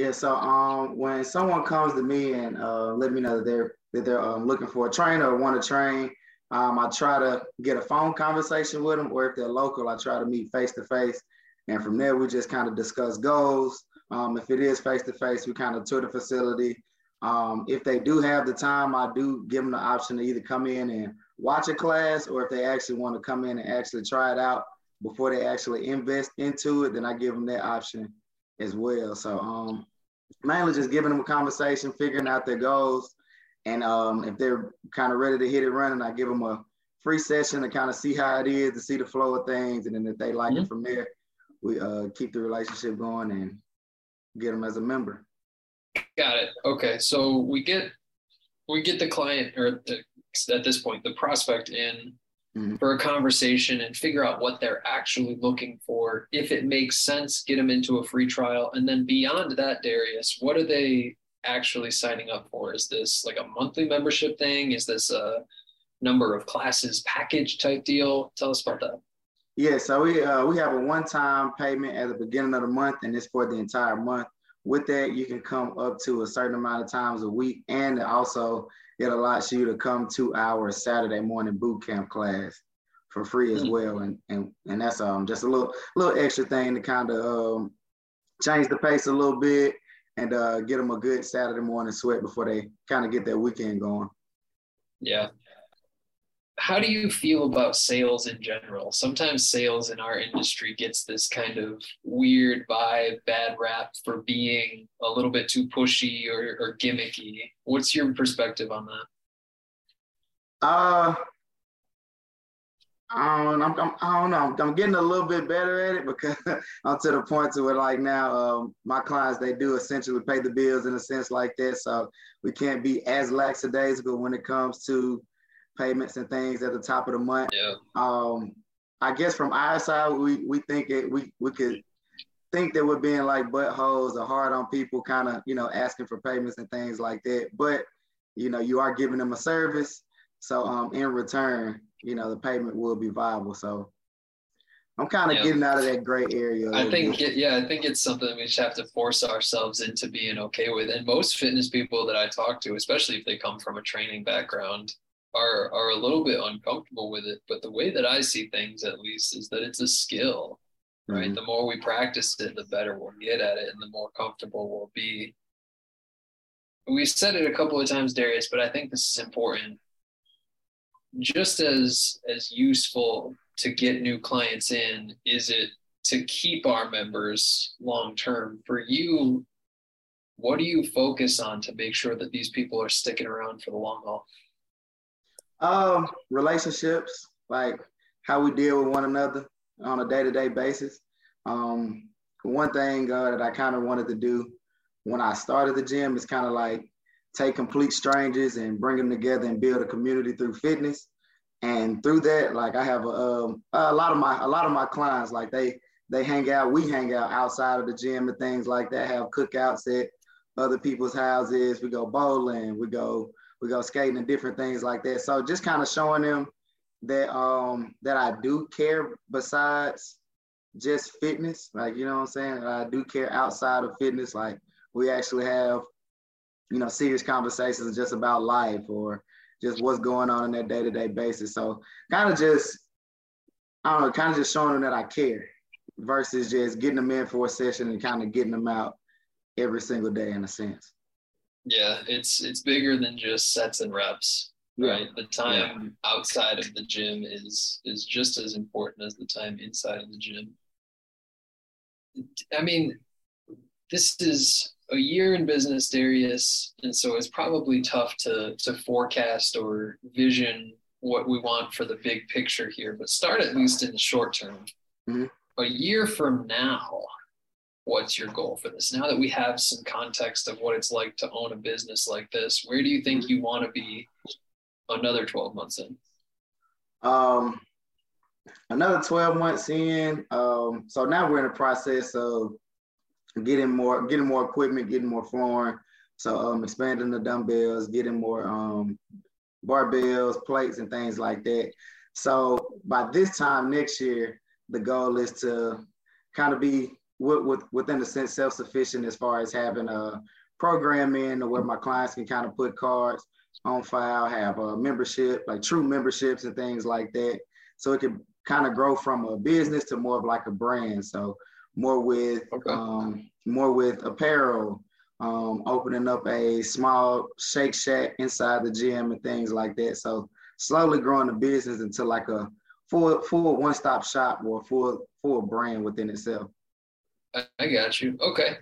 Yeah, so um, when someone comes to me and uh, let me know that they're that they're um, looking for a trainer or want to train, um, I try to get a phone conversation with them, or if they're local, I try to meet face to face, and from there we just kind of discuss goals. Um, if it is face to face, we kind of tour the facility. Um, if they do have the time, I do give them the option to either come in and watch a class, or if they actually want to come in and actually try it out before they actually invest into it, then I give them that option as well. So um, mainly just giving them a conversation, figuring out their goals, and um, if they're kind of ready to hit it running, I give them a free session to kind of see how it is, to see the flow of things, and then if they like mm-hmm. it from there, we uh, keep the relationship going and get them as a member. Got it. Okay, so we get we get the client or the, at this point the prospect in mm-hmm. for a conversation and figure out what they're actually looking for. If it makes sense, get them into a free trial. And then beyond that, Darius, what are they actually signing up for? Is this like a monthly membership thing? Is this a number of classes package type deal? Tell us about that. Yeah, so we uh, we have a one-time payment at the beginning of the month, and it's for the entire month. With that, you can come up to a certain amount of times a week, and also it allows you to come to our Saturday morning boot camp class for free as mm. well. And and and that's um just a little little extra thing to kind of um change the pace a little bit and uh, get them a good Saturday morning sweat before they kind of get their weekend going. Yeah, how do you feel about sales in general? Sometimes sales in our industry gets this kind of weird vibe, bad rap for being a little bit too pushy or, or gimmicky. What's your perspective on that? Uh, I don't, I'm, I'm, I don't know. I'm, getting a little bit better at it because I'm to the point to where like now um, my clients they do essentially pay the bills in a sense like that. So we can't be as lackadaisical when it comes to payments and things at the top of the month. Yeah. Um, I guess from our side, we we think it we we could think that we're being like buttholes or hard on people, kind of you know asking for payments and things like that. But you know you are giving them a service, so um in return, you know the payment will be viable. So I'm kind of yeah. getting out of that gray area. I think, it, yeah, I think it's something we just have to force ourselves into being okay with. And most fitness people that I talk to, especially if they come from a training background, are are a little bit uncomfortable with it. But the way that I see things, at least, is that it's a skill, right? Mm-hmm. The more we practice it, the better we'll get at it, and the more comfortable we'll be. We've said it a couple of times, Darius, but I think this is important. Just as as useful to get new clients in, is it to keep our members long term? For you, what do you focus on to make sure that these people are sticking around for the long haul? Um, relationships, like how we deal with one another on a day-to-day basis. Um, one thing uh, that I kind of wanted to do when I started the gym is kind of like take complete strangers and bring them together and build a community through fitness. And through that, like I have a, um, a lot of my a lot of my clients, like they they hang out, we hang out outside of the gym and things like that. Have cookouts at other people's houses. We go bowling, we go we go skating and different things like that. So just kind of showing them that um that I do care besides just fitness. Like you know what I'm saying? I do care outside of fitness. Like we actually have you know serious conversations just about life or just what's going on in that day to day basis. So kind of just, I don't know, kind of just showing them that I care versus just getting them in for a session and kind of getting them out every single day in a sense. Yeah, it's it's bigger than just sets and reps. Right. The time yeah. outside of the gym is is just as important as the time inside of the gym. I mean, this is a year in business, Darius, and so it's probably tough to to forecast or vision what we want for the big picture here. But start at least in the short term. Mm-hmm. A year from now, what's your goal for this? Now that we have some context of what it's like to own a business like this, where do you think you want to be another 12 months in? Um, another 12 months in. Um, so now we're in the process of getting more getting more equipment, getting more flooring. So um, expanding the dumbbells, getting more um, barbells, plates, and things like that. So by this time next year, the goal is to kind of be with, with, within the sense self-sufficient as far as having a program in where my clients can kind of put cards on file, have a membership, like true memberships and things like that. So it can kind of grow from a business to more of like a brand. So more with okay. um, more with apparel, um, opening up a small shake shack inside the gym and things like that. So slowly growing the business into like a full full one stop shop or full full brand within itself. I got you. Okay.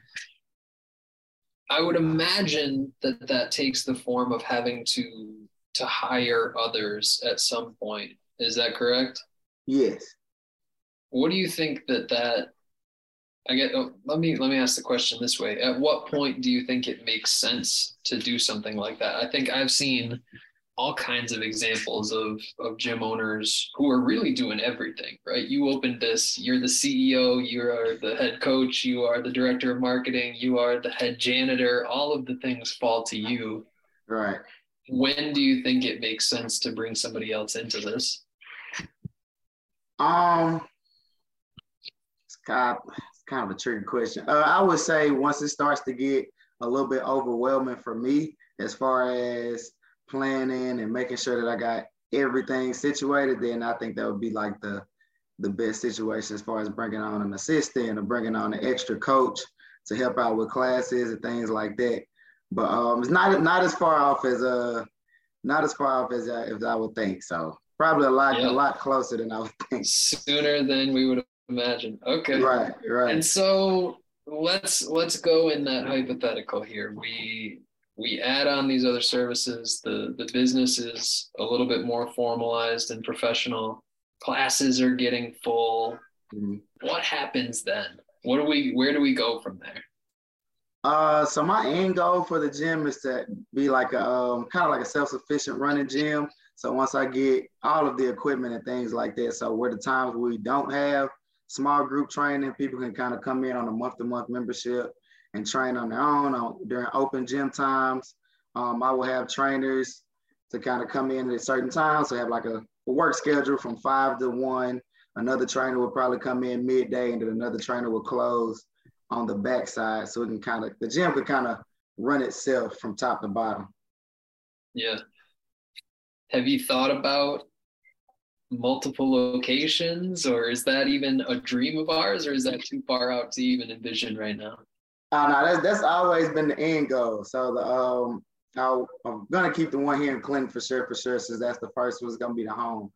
I would imagine that that takes the form of having to to hire others at some point. Is that correct? Yes. What do you think that that I get. Oh, let me let me ask the question this way: At what point do you think it makes sense to do something like that? I think I've seen all kinds of examples of of gym owners who are really doing everything. Right? You opened this. You're the CEO. You are the head coach. You are the director of marketing. You are the head janitor. All of the things fall to you. Right. When do you think it makes sense to bring somebody else into this? Um, Scott, kind of a tricky question. Uh, I would say once it starts to get a little bit overwhelming for me, as far as planning and making sure that I got everything situated, then I think that would be like the the best situation as far as bringing on an assistant or bringing on an extra coach to help out with classes and things like that. But um, it's not not as far off as uh not as far off as I, as I would think. So probably a lot a lot closer than I would think. Sooner than we would imagine. Okay. Right, right. And so let's let's go in that hypothetical here. We we add on these other services. The the business is a little bit more formalized and professional. Classes are getting full. Mm-hmm. What happens then? What do we where do we go from there? Uh, so my end goal for the gym is to be like a um, kind of like a self-sufficient running gym. So once I get all of the equipment and things like that, so where the times we don't have small group training. People can kind of come in on a month to month membership and train on their own on, during open gym times. Um, I will have trainers to kind of come in at certain times. So have like a, a work schedule from five to one. Another trainer will probably come in midday, and then another trainer will close on the backside. So it can kind of the gym can kind of run itself from top to bottom. Yeah. Have you thought about multiple locations or is that even a dream of ours or is that too far out to even envision right now uh, no, that's, that's always been the end goal. So the um i am gonna keep the one here in clinton for sure for sure since that's the first one's gonna be the home.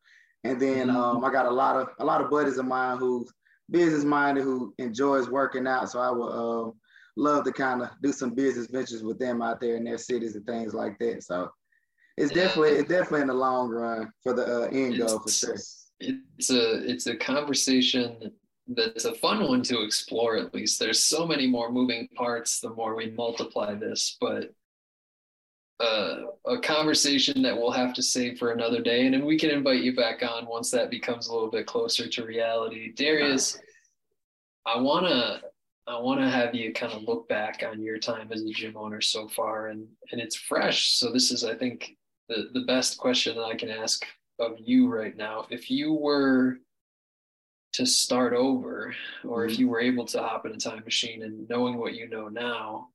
And then mm-hmm. um, i got a lot of a lot of buddies of mine who's business minded who enjoys working out. So i would uh, love to kind of do some business ventures with them out there in their cities and things like that. So it's definitely it's definitely in the long run for the uh, end goal for sure. it's a it's a conversation that's a fun one to explore at least. There's so many more moving parts the more we multiply this but uh, a conversation that we'll have to save for another day and then we can invite you back on once that becomes a little bit closer to reality. Darius i want to i want to have you kind of look back on your time as a gym owner so far and and it's fresh so this is i think the the best question that i can ask of you right now. If you were to start over or if mm-hmm. you were able to hop in a time machine and knowing what you know now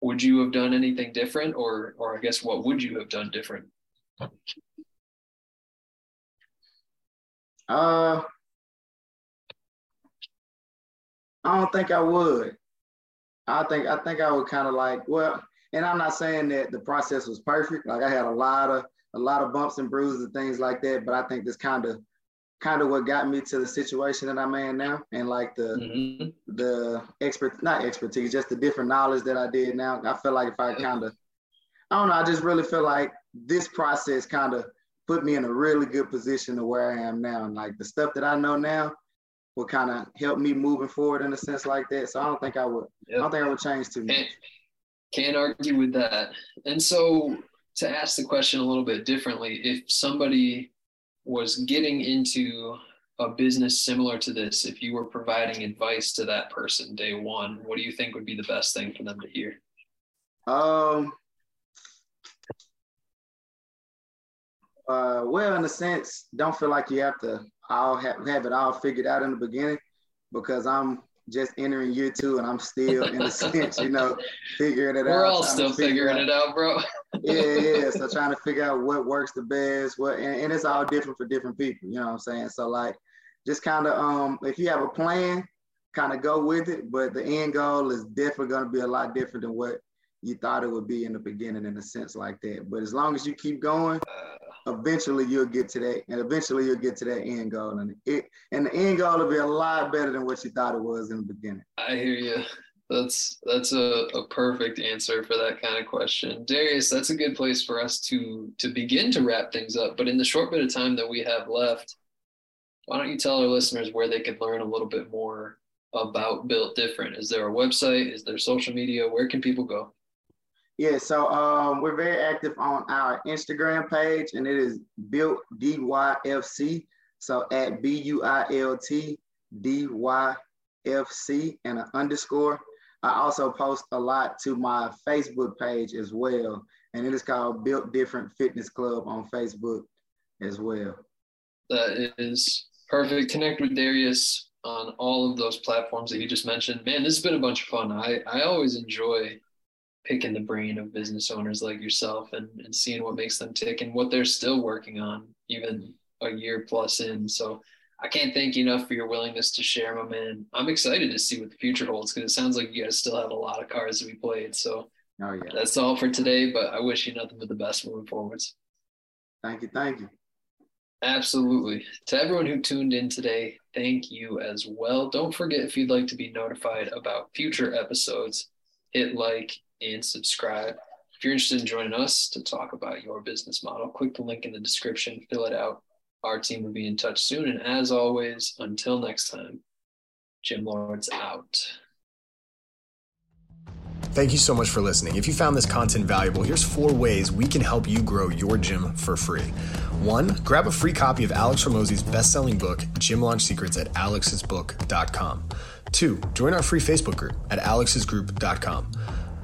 would you have done anything different or or i guess what would you have done different uh i don't think i would i think i think i would kind of like well and i'm not saying that the process was perfect like i had a lot of a lot of bumps and bruises and things like that but i think this kind of kind of what got me to the situation that I'm in now, and like the mm-hmm. the expert not expertise, just the different knowledge that I did now. I feel like if I kind of, I don't know, I just really feel like this process kind of put me in a really good position to where I am now, and like the stuff that I know now will kind of help me moving forward in a sense like that. So I don't think I would, yep. I don't think I would change too much. Can't, can't argue with that. And so to ask the question a little bit differently, if somebody was getting into a business similar to this, if you were providing advice to that person day one, what do you think would be the best thing for them to hear? Um, uh, well, in a sense, don't feel like you have to all have, have it all figured out in the beginning because I'm just entering year two and I'm still in the sense, you know, figuring it We're out. We're all still figuring out. it out, bro. yeah, yeah. So trying to figure out what works the best, what and, and, it's all different for different people, you know what I'm saying? So like just kind of um if you have a plan, kind of go with it, but the end goal is definitely gonna be a lot different than what you thought it would be in the beginning in a sense like that. But as long as you keep going, eventually you'll get to that, and eventually you'll get to that end goal, and it and the end goal will be a lot better than what you thought it was in the beginning. I hear you. That's that's a, a perfect answer for that kind of question. Darius, that's a good place for us to to begin to wrap things up. But in the short bit of time that we have left, why don't you tell our listeners where they could learn a little bit more about Built Different? Is there a website? Is there social media? Where can people go? Yeah, so um, we're very active on our Instagram page, and it is built DYFC. So at B U I L T D Y F C and an underscore. I also post a lot to my Facebook page as well, and it is called Built Different Fitness Club on Facebook as well. That is perfect. Connect with Darius on all of those platforms that you just mentioned. Man, this has been a bunch of fun. I, I always enjoy picking the brain of business owners like yourself and, and seeing what makes them tick and what they're still working on even a year plus in. So I can't thank you enough for your willingness to share, my man. I'm excited to see what the future holds because it sounds like you guys still have a lot of cards to be played. So oh, yeah. that's all for today, but I wish you nothing but the best moving forwards. Thank you. Thank you. Absolutely. To everyone who tuned in today, thank you as well. Don't forget if you'd like to be notified about future episodes, hit like and subscribe. If you're interested in joining us to talk about your business model, click the link in the description, fill it out. Our team will be in touch soon. And as always, until next time, Gym Lords out. Thank you so much for listening. If you found this content valuable, here's four ways we can help you grow your gym for free. One, grab a free copy of Alex Hormozi's best-selling book, Gym Launch Secrets at alexsbook.com. Two, join our free Facebook group at alexsgroup.com.